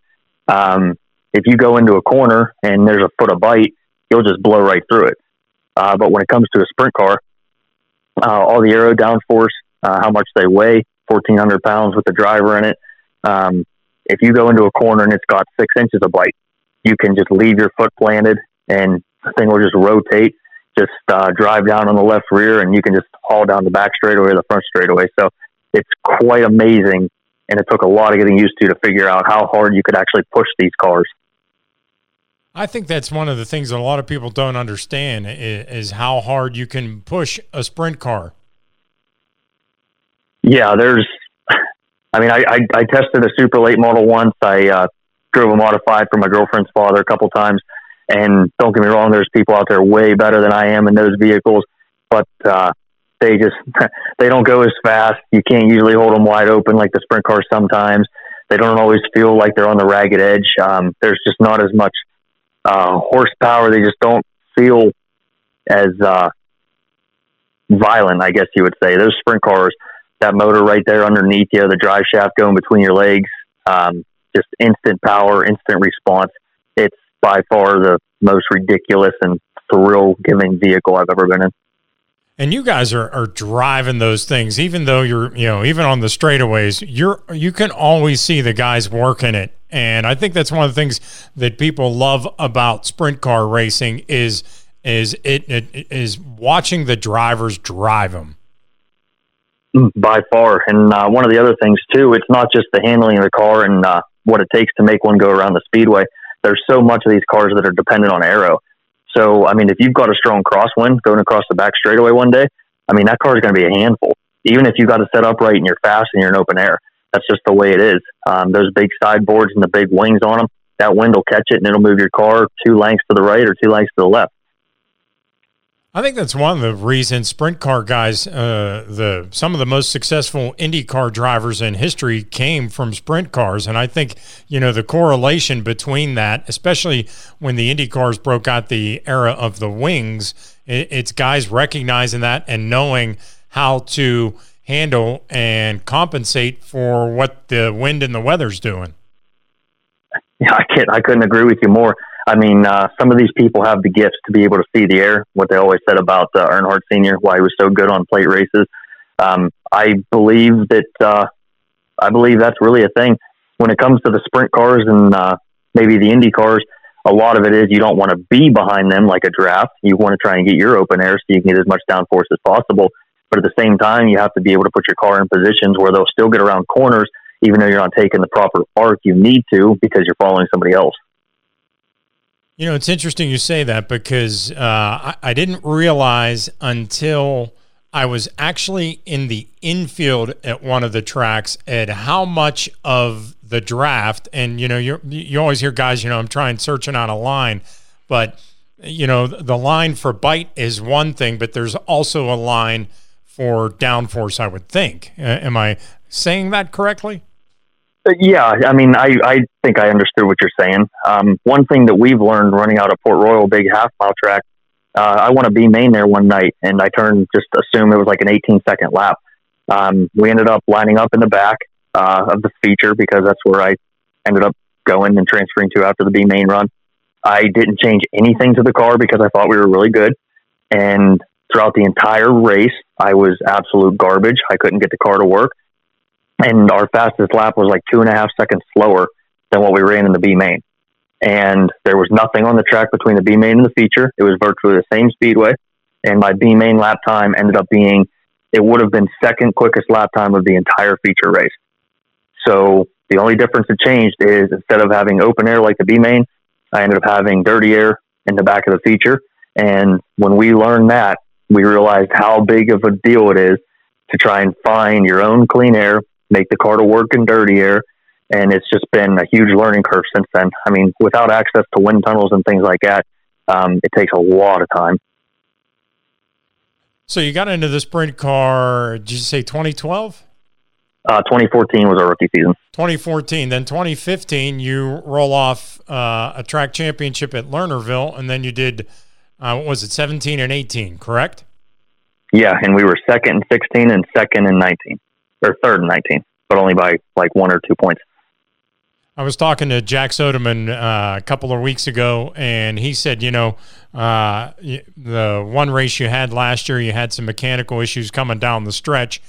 Um, if you go into a corner and there's a foot of bite, you'll just blow right through it. Uh, but when it comes to a sprint car, uh, all the aero downforce, uh, how much they weigh, 1,400 pounds with the driver in it. Um, if you go into a corner and it's got six inches of bite, you can just leave your foot planted and the thing will just rotate, just uh, drive down on the left rear, and you can just haul down the back straightaway or the front straightaway. So it's quite amazing and it took a lot of getting used to to figure out how hard you could actually push these cars. I think that's one of the things that a lot of people don't understand is, how hard you can push a sprint car. Yeah, there's. I mean, I, I, I tested a super late model once. I uh, drove a modified for my girlfriend's father a couple times, and don't get me wrong, there's people out there way better than I am in those vehicles. But uh, they just [LAUGHS] they don't go as fast. You can't usually hold them wide open like the sprint cars sometimes. They don't always feel like they're on the ragged edge. Um, there's just not as much uh, horsepower. They just don't feel as uh, violent, I guess you would say. Those sprint cars, that motor right there underneath you, the drive shaft going between your legs, um, just instant power, instant response. It's by far the most ridiculous and thrill giving vehicle I've ever been in. And you guys are, are driving those things, even though you're, you know, even on the straightaways, you're, you can always see the guys working it. And I think that's one of the things that people love about sprint car racing is, is it, it is watching the drivers drive them. By far. And uh, one of the other things too, it's not just the handling of the car and uh, what it takes to make one go around the speedway. There's so much of these cars that are dependent on aero. So, I mean, if you've got a strong crosswind going across the back straightaway one day, I mean, that car is going to be a handful. Even if you got to set up right and you're fast and you're in open air, that's just the way it is. Um, those big sideboards and the big wings on them, that wind will catch it and it'll move your car two lengths to the right or two lengths to the left. I think that's one of the reasons sprint car guys, uh, the some of the most successful Indy car drivers in history came from sprint cars, and I think you know the correlation between that, especially when the Indy cars broke out the era of the wings, it, it's guys recognizing that and knowing how to handle and compensate for what the wind and the weather's doing. Yeah, I can't. I couldn't agree with you more. I mean, uh, some of these people have the gifts to be able to see the air. What they always said about uh, Earnhardt Senior, why he was so good on plate races. Um, I believe that uh, I believe that's really a thing when it comes to the sprint cars and uh, maybe the Indy cars. A lot of it is you don't want to be behind them like a draft. You want to try and get your open air so you can get as much downforce as possible. But at the same time, you have to be able to put your car in positions where they'll still get around corners, even though you're not taking the proper arc you need to because you're following somebody else. You know, it's interesting you say that because uh, I, I, didn't realize until I was actually in the infield at one of the tracks at how much of the draft, and you know, you you always hear guys, you know, I'm trying searching on a line, but you know, the line for bite is one thing, but there's also a line for downforce. I would think. Uh, am I saying that correctly? Yeah, I mean, I, I think I understood what you're saying. Um, one thing that we've learned running out of Port Royal, big half mile track, uh, I want to be main there one night, and I turned just assume it was like an 18 second lap. Um, we ended up lining up in the back uh, of the feature because that's where I ended up going and transferring to after the B main run. I didn't change anything to the car because I thought we were really good, and throughout the entire race, I was absolute garbage. I couldn't get the car to work and our fastest lap was like two and a half seconds slower than what we ran in the B main. And there was nothing on the track between the B main and the feature. It was virtually the same speedway. And my B main lap time ended up being, it would have been second quickest lap time of the entire feature race. So the only difference that changed is instead of having open air like the B main, I ended up having dirty air in the back of the feature. And when we learned that, we realized how big of a deal it is to try and find your own clean air make the car to work in dirty air. And it's just been a huge learning curve since then. I mean, without access to wind tunnels and things like that, um, it takes a lot of time. So you got into the sprint car, did you say 2012? Uh, 2014 was our rookie season. 2014. Then 2015, you roll off uh, a track championship at Lernerville, and then you did, uh, what was it, 17 and 18, correct? Yeah, and we were second in 16 and second in 19 or third and 19, but only by like one or two points. I was talking to Jack Sodeman uh, a couple of weeks ago, and he said, you know, uh, the one race you had last year, you had some mechanical issues coming down the stretch.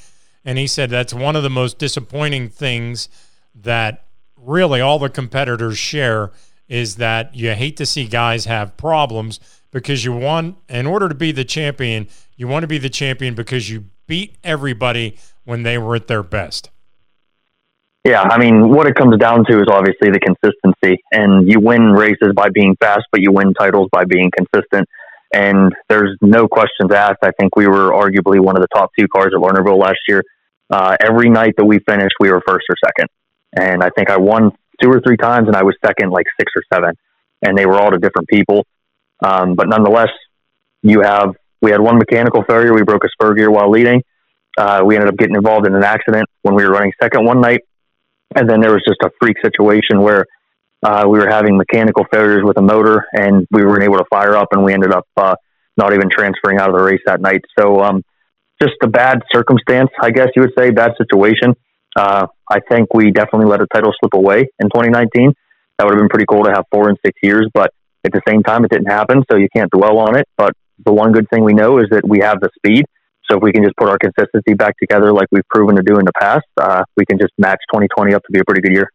And he said that's one of the most disappointing things that really all the competitors share is that you hate to see guys have problems because you want, in order to be the champion, you want to be the champion because you beat everybody when they were at their best? Yeah, I mean, what it comes down to is obviously the consistency. And you win races by being fast, but you win titles by being consistent. And there's no questions asked. I think we were arguably one of the top two cars at Lernerville last year. Uh, every night that we finished, we were first or second. And I think I won two or three times, and I was second like six or seven. And they were all to different people. Um, but nonetheless, you have we had one mechanical failure. We broke a spur gear while leading. Uh, we ended up getting involved in an accident when we were running second one night. And then there was just a freak situation where uh, we were having mechanical failures with a motor and we weren't able to fire up and we ended up uh, not even transferring out of the race that night. So um, just a bad circumstance, I guess you would say, bad situation. Uh, I think we definitely let a title slip away in 2019. That would have been pretty cool to have four and six years, but at the same time, it didn't happen, so you can't dwell on it. But the one good thing we know is that we have the speed so if we can just put our consistency back together like we've proven to do in the past, uh, we can just match 2020 up to be a pretty good year.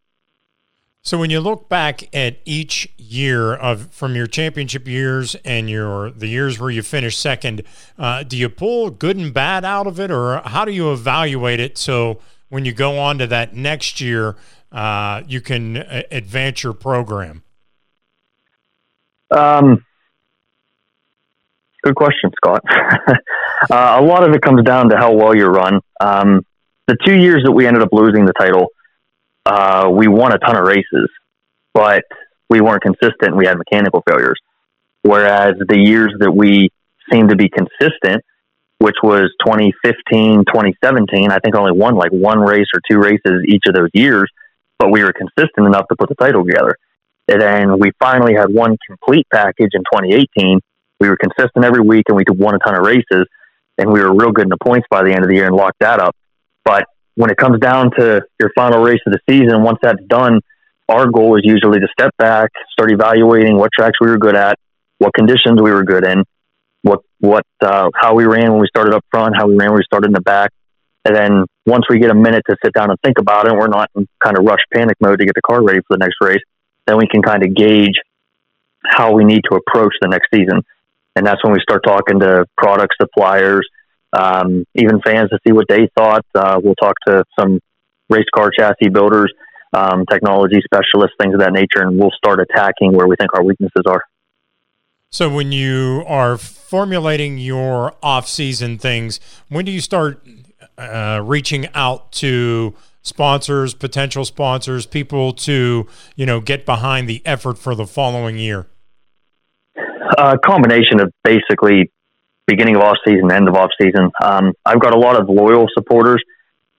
So when you look back at each year of from your championship years and your the years where you finished second, uh, do you pull good and bad out of it, or how do you evaluate it? So when you go on to that next year, uh, you can uh, advance your program. Um, good question, Scott. [LAUGHS] Uh, a lot of it comes down to how well you run. Um, the two years that we ended up losing the title, uh, we won a ton of races, but we weren't consistent. We had mechanical failures. Whereas the years that we seemed to be consistent, which was 2015, 2017. I think only won like one race or two races each of those years, but we were consistent enough to put the title together. And then we finally had one complete package in 2018. We were consistent every week and we won a ton of races and we were real good in the points by the end of the year and locked that up. But when it comes down to your final race of the season, once that's done, our goal is usually to step back, start evaluating what tracks we were good at, what conditions we were good in, what what uh, how we ran when we started up front, how we ran when we started in the back, and then once we get a minute to sit down and think about it, we're not in kind of rush panic mode to get the car ready for the next race. Then we can kind of gauge how we need to approach the next season, and that's when we start talking to product suppliers, um, even fans to see what they thought. Uh, we'll talk to some race car chassis builders, um, technology specialists, things of that nature, and we'll start attacking where we think our weaknesses are. So when you are formulating your off-season things, when do you start uh, reaching out to sponsors, potential sponsors, people to you know get behind the effort for the following year? A combination of basically beginning of off season, end of off season. Um, I've got a lot of loyal supporters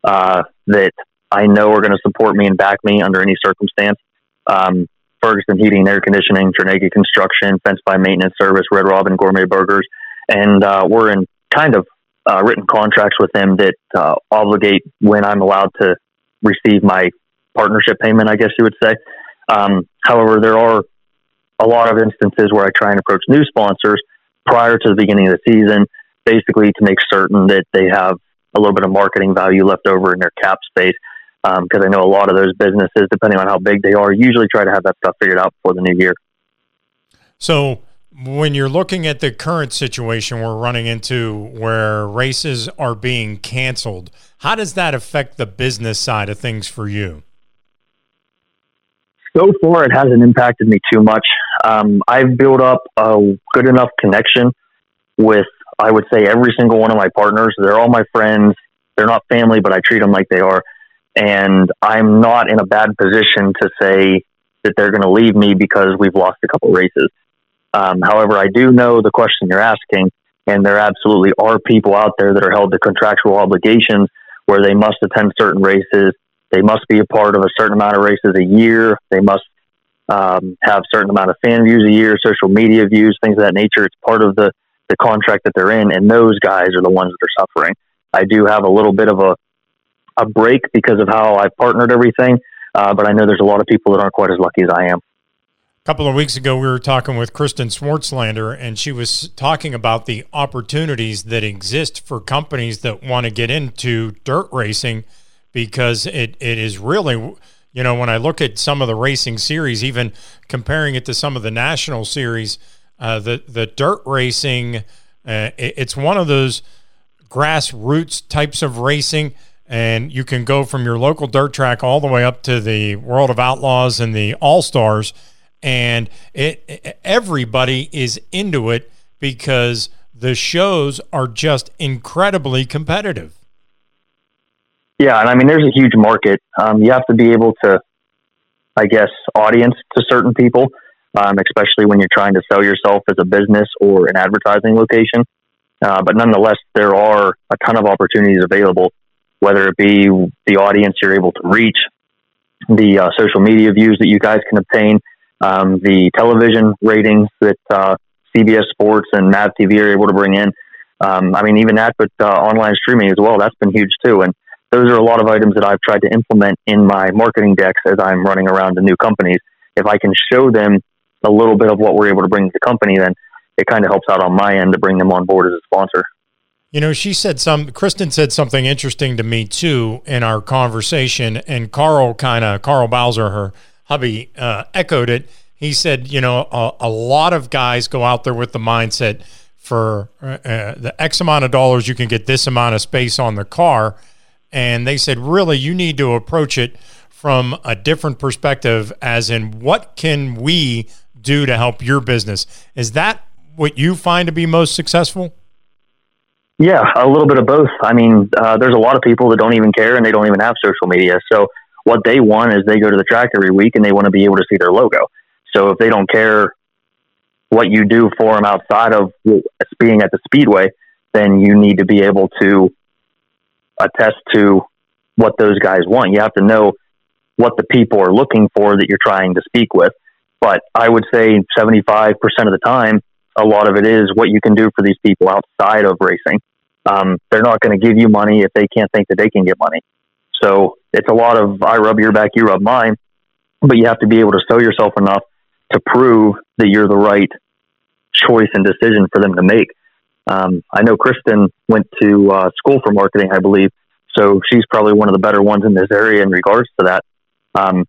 uh, that I know are going to support me and back me under any circumstance. Um, Ferguson Heating and Air Conditioning, Ternega Construction, Fence by Maintenance Service, Red Robin Gourmet Burgers, and uh, we're in kind of uh, written contracts with them that uh, obligate when I'm allowed to receive my partnership payment, I guess you would say. Um, however, there are a lot of instances where I try and approach new sponsors prior to the beginning of the season, basically to make certain that they have a little bit of marketing value left over in their cap space. Because um, I know a lot of those businesses, depending on how big they are, usually try to have that stuff figured out before the new year. So, when you're looking at the current situation we're running into where races are being canceled, how does that affect the business side of things for you? So far, it hasn't impacted me too much. Um, I've built up a good enough connection with, I would say, every single one of my partners. They're all my friends. They're not family, but I treat them like they are. And I'm not in a bad position to say that they're going to leave me because we've lost a couple races. Um, however, I do know the question you're asking, and there absolutely are people out there that are held to contractual obligations where they must attend certain races they must be a part of a certain amount of races a year. They must um, have certain amount of fan views a year, social media views, things of that nature. It's part of the, the contract that they're in, and those guys are the ones that are suffering. I do have a little bit of a, a break because of how I've partnered everything, uh, but I know there's a lot of people that aren't quite as lucky as I am. A couple of weeks ago, we were talking with Kristen Swartzlander, and she was talking about the opportunities that exist for companies that want to get into dirt racing – because it, it is really you know when I look at some of the racing series, even comparing it to some of the national series, uh, the the dirt racing, uh, it, it's one of those grassroots types of racing. And you can go from your local dirt track all the way up to the World of Outlaws and the All Stars, and it everybody is into it because the shows are just incredibly competitive. Yeah, and I mean, there's a huge market. Um, you have to be able to, I guess, audience to certain people, um, especially when you're trying to sell yourself as a business or an advertising location. Uh, but nonetheless, there are a ton of opportunities available, whether it be the audience you're able to reach, the uh, social media views that you guys can obtain, um, the television ratings that uh, CBS Sports and MAV TV are able to bring in. Um, I mean, even that, but uh, online streaming as well. That's been huge too. And those are a lot of items that I've tried to implement in my marketing decks as I'm running around to new companies. If I can show them a little bit of what we're able to bring to the company, then it kind of helps out on my end to bring them on board as a sponsor. You know, she said some, Kristen said something interesting to me too in our conversation, and Carl kind of, Carl Bowser, her hubby, uh, echoed it. He said, you know, a, a, lot of guys go out there with the mindset for uh, uh the X amount of dollars, you can get this amount of space on the car and they said, really, you need to approach it from a different perspective, as in, what can we do to help your business? Is that what you find to be most successful? Yeah, a little bit of both. I mean, uh, there's a lot of people that don't even care and they don't even have social media. So what they want is they go to the track every week and they want to be able to see their logo. So if they don't care what you do for them outside of being at the speedway, then you need to be able to attest to what those guys want. You have to know what the people are looking for that you're trying to speak with. But I would say 75% of the time, a lot of it is what you can do for these people outside of racing. Um, they're not going to give you money if they can't think that they can get money. So it's a lot of I rub your back, you rub mine, but you have to be able to sell yourself enough to prove that you're the right choice and decision for them to make. Um, I know Kristen went to uh, school for marketing, I believe, so she's probably one of the better ones in this area in regards to that. Um,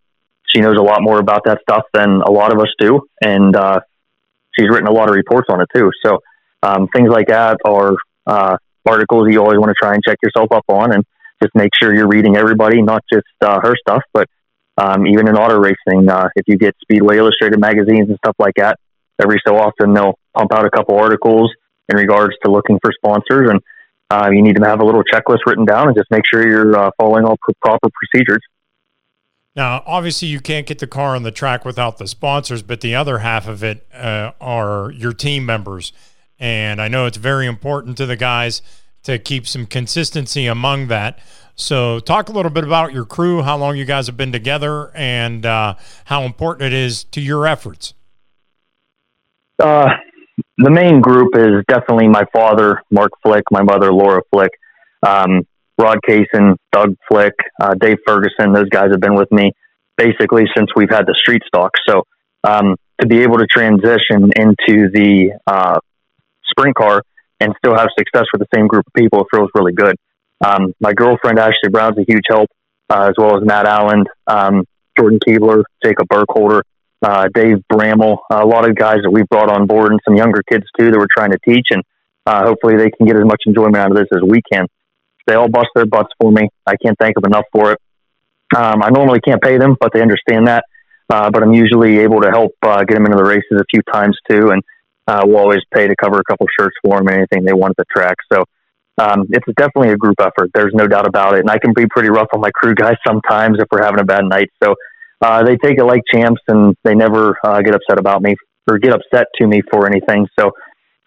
she knows a lot more about that stuff than a lot of us do, and uh, she's written a lot of reports on it too. So um, things like that are uh, articles you always want to try and check yourself up on, and just make sure you're reading everybody, not just uh, her stuff, but um, even in auto racing. Uh, if you get Speedway Illustrated magazines and stuff like that, every so often they'll pump out a couple articles in regards to looking for sponsors, and uh, you need to have a little checklist written down and just make sure you're uh, following all pr- proper procedures. Now, obviously, you can't get the car on the track without the sponsors, but the other half of it uh, are your team members. And I know it's very important to the guys to keep some consistency among that. So, talk a little bit about your crew, how long you guys have been together, and uh, how important it is to your efforts. Uh, the main group is definitely my father, Mark Flick, my mother, Laura Flick, um, Rod Kaysen, Doug Flick, uh, Dave Ferguson. Those guys have been with me basically since we've had the street stock. So um, to be able to transition into the uh, sprint car and still have success with the same group of people it feels really good. Um, my girlfriend Ashley Brown's a huge help, uh, as well as Matt Allen, um, Jordan Keebler, Jacob Burkholder, uh, Dave Bramble, a lot of guys that we've brought on board, and some younger kids too that we're trying to teach, and uh, hopefully they can get as much enjoyment out of this as we can. They all bust their butts for me. I can't thank them enough for it. Um, I normally can't pay them, but they understand that. Uh, but I'm usually able to help uh, get them into the races a few times too, and uh, we'll always pay to cover a couple shirts for them, anything they want at the track. So um, it's definitely a group effort. There's no doubt about it. And I can be pretty rough on my crew guys [LAUGHS] sometimes if we're having a bad night. So uh, they take it like champs, and they never uh, get upset about me or get upset to me for anything. So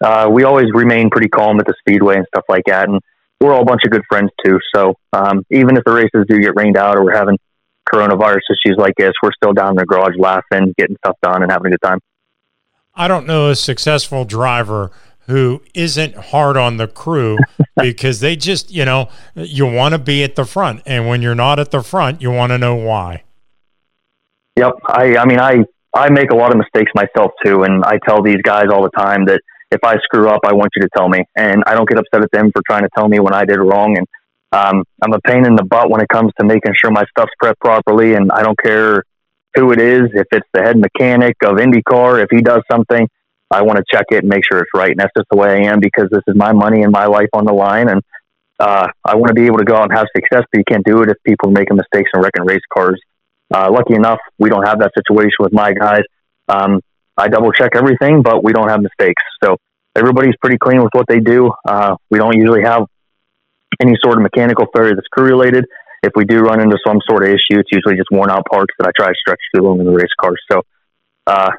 uh, we always remain pretty calm at the speedway and stuff like that. And we're all a bunch of good friends too. So um, even if the races do get rained out or we're having coronavirus issues like this, we're still down in the garage laughing, getting stuff done, and having a good time. I don't know a successful driver who isn't hard on the crew [LAUGHS] because they just, you know, you want to be at the front. And when you're not at the front, you want to know why. Yep. I, I mean, I, I make a lot of mistakes myself too. And I tell these guys all the time that if I screw up, I want you to tell me. And I don't get upset at them for trying to tell me when I did wrong. And um, I'm a pain in the butt when it comes to making sure my stuff's prepped properly. And I don't care who it is, if it's the head mechanic of IndyCar, if he does something, I want to check it and make sure it's right. And that's just the way I am because this is my money and my life on the line. And uh, I want to be able to go out and have success, but you can't do it if people are making mistakes and wrecking race cars. Uh, lucky enough, we don't have that situation with my guys. Um, I double check everything, but we don't have mistakes. So everybody's pretty clean with what they do. Uh, we don't usually have any sort of mechanical failure that's crew related. If we do run into some sort of issue, it's usually just worn out parts that I try to stretch through them in the race car. So uh,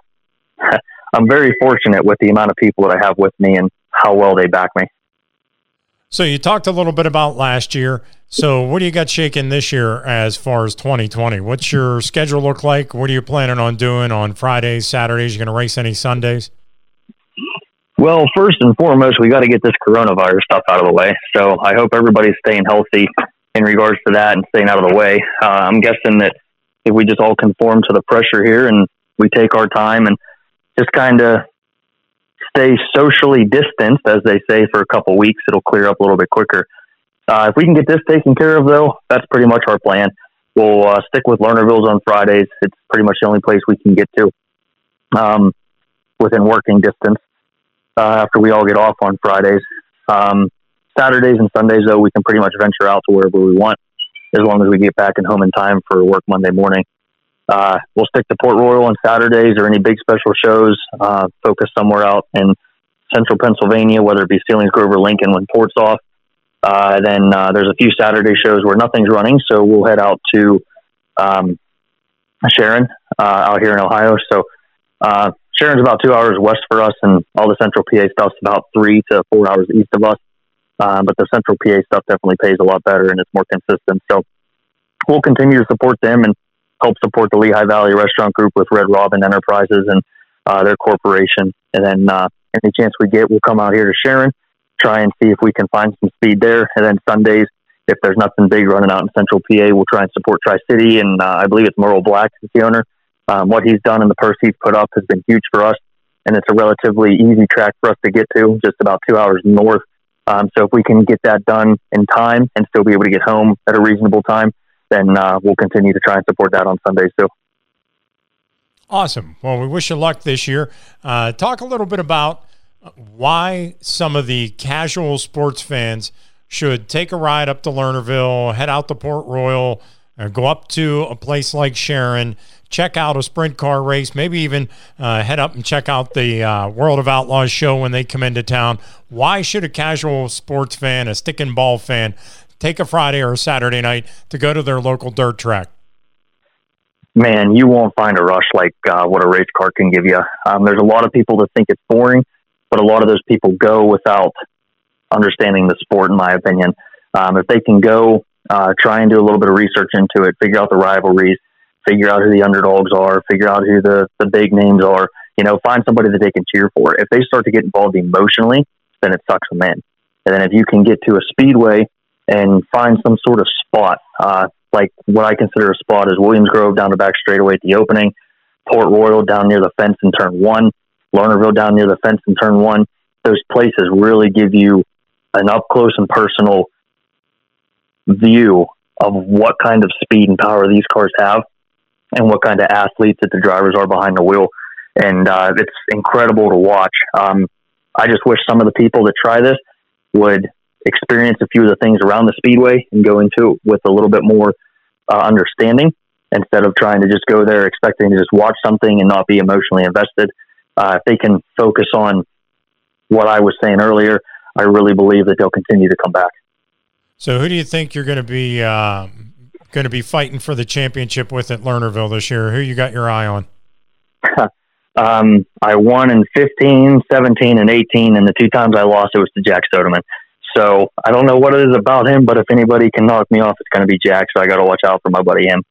[LAUGHS] I'm very fortunate with the amount of people that I have with me and how well they back me. So you talked a little bit about last year. So what do you got shaking this year as far as 2020? What's your schedule look like? What are you planning on doing on Fridays, Saturdays? You going to race any Sundays? Well, first and foremost, we got to get this coronavirus stuff out of the way. So I hope everybody's staying healthy in regards to that and staying out of the way. Uh, I'm guessing that if we just all conform to the pressure here and we take our time and just kind of stay socially distanced, as they say, for a couple weeks. It'll clear up a little bit quicker. Uh, if we can get this taken care of, though, that's pretty much our plan. We'll uh, stick with Lernerville's on Fridays. It's pretty much the only place we can get to um, within working distance uh, after we all get off on Fridays. Um, Saturdays and Sundays, though, we can pretty much venture out to wherever we want as long as we get back and home in time for work Monday morning. Uh, we'll stick to Port Royal on Saturdays or any big special shows. Uh, focus somewhere out in central Pennsylvania, whether it be Selinsgrove or Lincoln when Port's off. Uh, then uh, there's a few Saturday shows where nothing's running, so we'll head out to um, Sharon uh, out here in Ohio. So uh, Sharon's about two hours west for us, and all the Central PA stuff's about three to four hours east of us. Um, but the Central PA stuff definitely pays a lot better and it's more consistent. So we'll continue to support them and help support the Lehigh Valley Restaurant Group with Red Robin Enterprises and uh, their corporation. And then uh, any chance we get, we'll come out here to Sharon, try and see if we can find some speed there. And then Sundays, if there's nothing big running out in Central PA, we'll try and support Tri City. And uh, I believe it's Merle Black, is the owner. Um, what he's done and the purse he's put up has been huge for us. And it's a relatively easy track for us to get to, just about two hours north. Um, so if we can get that done in time and still be able to get home at a reasonable time, then uh, we'll continue to try and support that on Sundays too. Awesome. Well, we wish you luck this year. Uh, talk a little bit about why some of the casual sports fans should take a ride up to Lernerville, head out to Port Royal, go up to a place like Sharon, check out a sprint car race, maybe even uh, head up and check out the uh, World of Outlaws show when they come into town. Why should a casual sports fan, a stick and ball fan, take a Friday or a Saturday night to go to their local dirt track? Man, you won't find a rush like uh, what a race car can give you. Um, there's a lot of people that think it's boring, but a lot of those people go without understanding the sport, in my opinion. Um, if they can go, uh, try and do a little bit of research into it, figure out the rivalries, figure out who the underdogs are, figure out who the, the big names are, you know, find somebody that they can cheer for. If they start to get involved emotionally, then it sucks them in. And then if you can get to a speedway and find some sort of spot, uh, like what I consider a spot is Williams Grove down the back straightaway at the opening, Port Royal down near the fence in turn one, Lernerville down near the fence in turn one. Those places really give you an up close and personal view of what kind of speed and power these cars have and what kind of athletes that the drivers are behind the wheel. And uh, it's incredible to watch. Um, I just wish some of the people that try this would experience a few of the things around the speedway and go into it with a little bit more uh, understanding instead of trying to just go there expecting to just watch something and not be emotionally invested. Uh, if they can focus on what I was saying earlier, I really believe that they'll continue to come back. So, who do you think you're going to be uh, going to be fighting for the championship with at Lernerville this year? Who you got your eye on? [LAUGHS] um, I won in 15, 17, and 18, and the two times I lost, it was to Jack Sodeman. So I don't know what it is about him, but if anybody can knock me off, it's going to be Jack. So I got to watch out for my buddy him.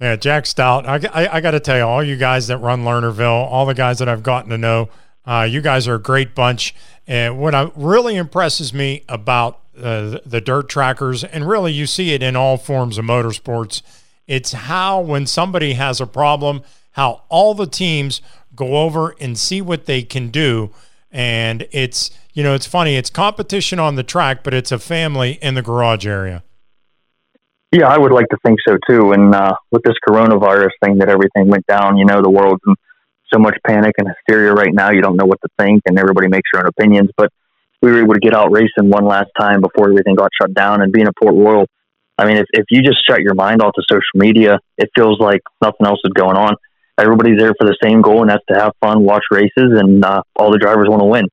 Yeah, Jack Stout. I, I, I got to tell you, all you guys that run Lernerville, all the guys that I've gotten to know, uh, you guys are a great bunch. And what I, really impresses me about uh, the dirt trackers, and really you see it in all forms of motorsports, it's how when somebody has a problem, how all the teams go over and see what they can do. And it's, you know, it's funny, it's competition on the track, but it's a family in the garage area. Yeah, I would like to think so too. And uh, with this coronavirus thing that everything went down, you know, the world's in so much panic and hysteria right now. You don't know what to think, and everybody makes their own opinions. But we were able to get out racing one last time before everything got shut down. And being a Port Royal, I mean, if, if you just shut your mind off to social media, it feels like nothing else is going on. Everybody's there for the same goal, and that's to have fun, watch races, and uh, all the drivers want to win.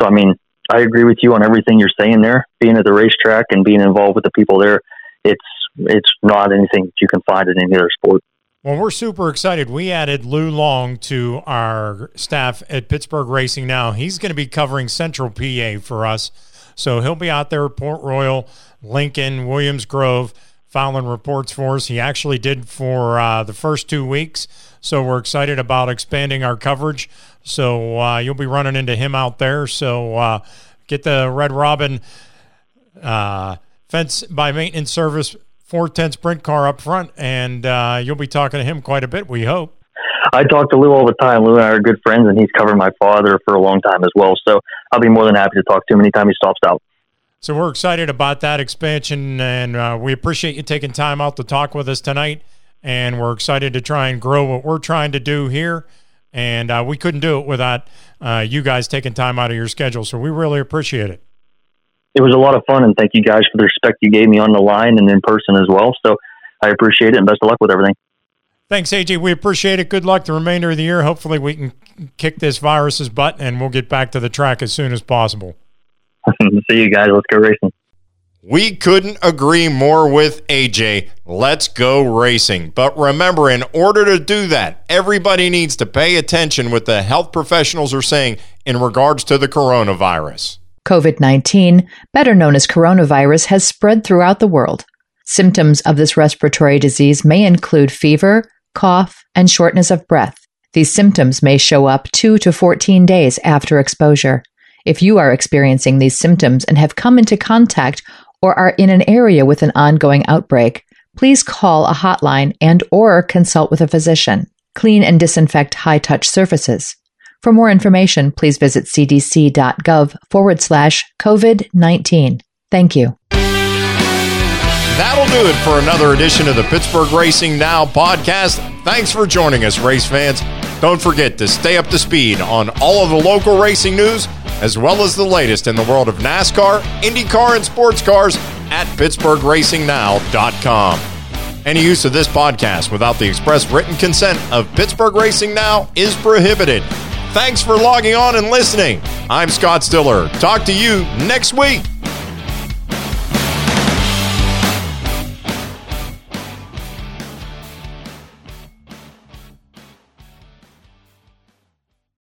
So, I mean, I agree with you on everything you're saying there. Being at the racetrack and being involved with the people there, it's it's not anything that you can find in any other sport. Well, we're super excited. We added Lou Long to our staff at Pittsburgh Racing now. He's going to be covering Central PA for us. So he'll be out there at Port Royal, Lincoln, Williams Grove, filing reports for us. He actually did for uh, the first two weeks. So we're excited about expanding our coverage. So uh, you'll be running into him out there. So uh, get the Red Robin uh, fence by maintenance service 410 sprint car up front, and uh, you'll be talking to him quite a bit, we hope. I talk to Lou all the time. Lou and I are good friends, and he's covered my father for a long time as well. So I'll be more than happy to talk to him anytime he stops out. So we're excited about that expansion, and uh, we appreciate you taking time out to talk with us tonight. And we're excited to try and grow what we're trying to do here. And uh, we couldn't do it without uh, you guys taking time out of your schedule. So we really appreciate it it was a lot of fun, and thank you guys for the respect you gave me on the line and in person as well. So I appreciate it, and best of luck with everything. Thanks, AJ. We appreciate it. Good luck the remainder of the year. Hopefully, we can kick this virus's butt, and we'll get back to the track as soon as possible. [LAUGHS] See you guys. Let's go racing. We couldn't agree more with AJ. Let's go racing. But remember, in order to do that, everybody needs to pay attention what the health professionals are saying in regards to the coronavirus. COVID 19, better known as coronavirus, has spread throughout the world. Symptoms of this respiratory disease may include fever, cough, and shortness of breath. These symptoms may show up 2 to 14 days after exposure. If you are experiencing these symptoms and have come into contact or are in an area with an ongoing outbreak, please call a hotline and or consult with a physician. Clean and disinfect high-touch surfaces. For more information, please visit cdc.gov forward slash COVID-19. Thank you. That'll do it for another edition of the Pittsburgh Racing Now podcast. Thanks for joining us, race fans. Don't forget to stay up to speed on all of the local racing news, as well as the latest in the world of NASCAR, IndyCar, and sports cars at PittsburghRacingNow.com. Any use of this podcast without the express written consent of Pittsburgh Racing Now is prohibited. Thanks for logging on and listening. I'm Scott Stiller. Talk to you next week.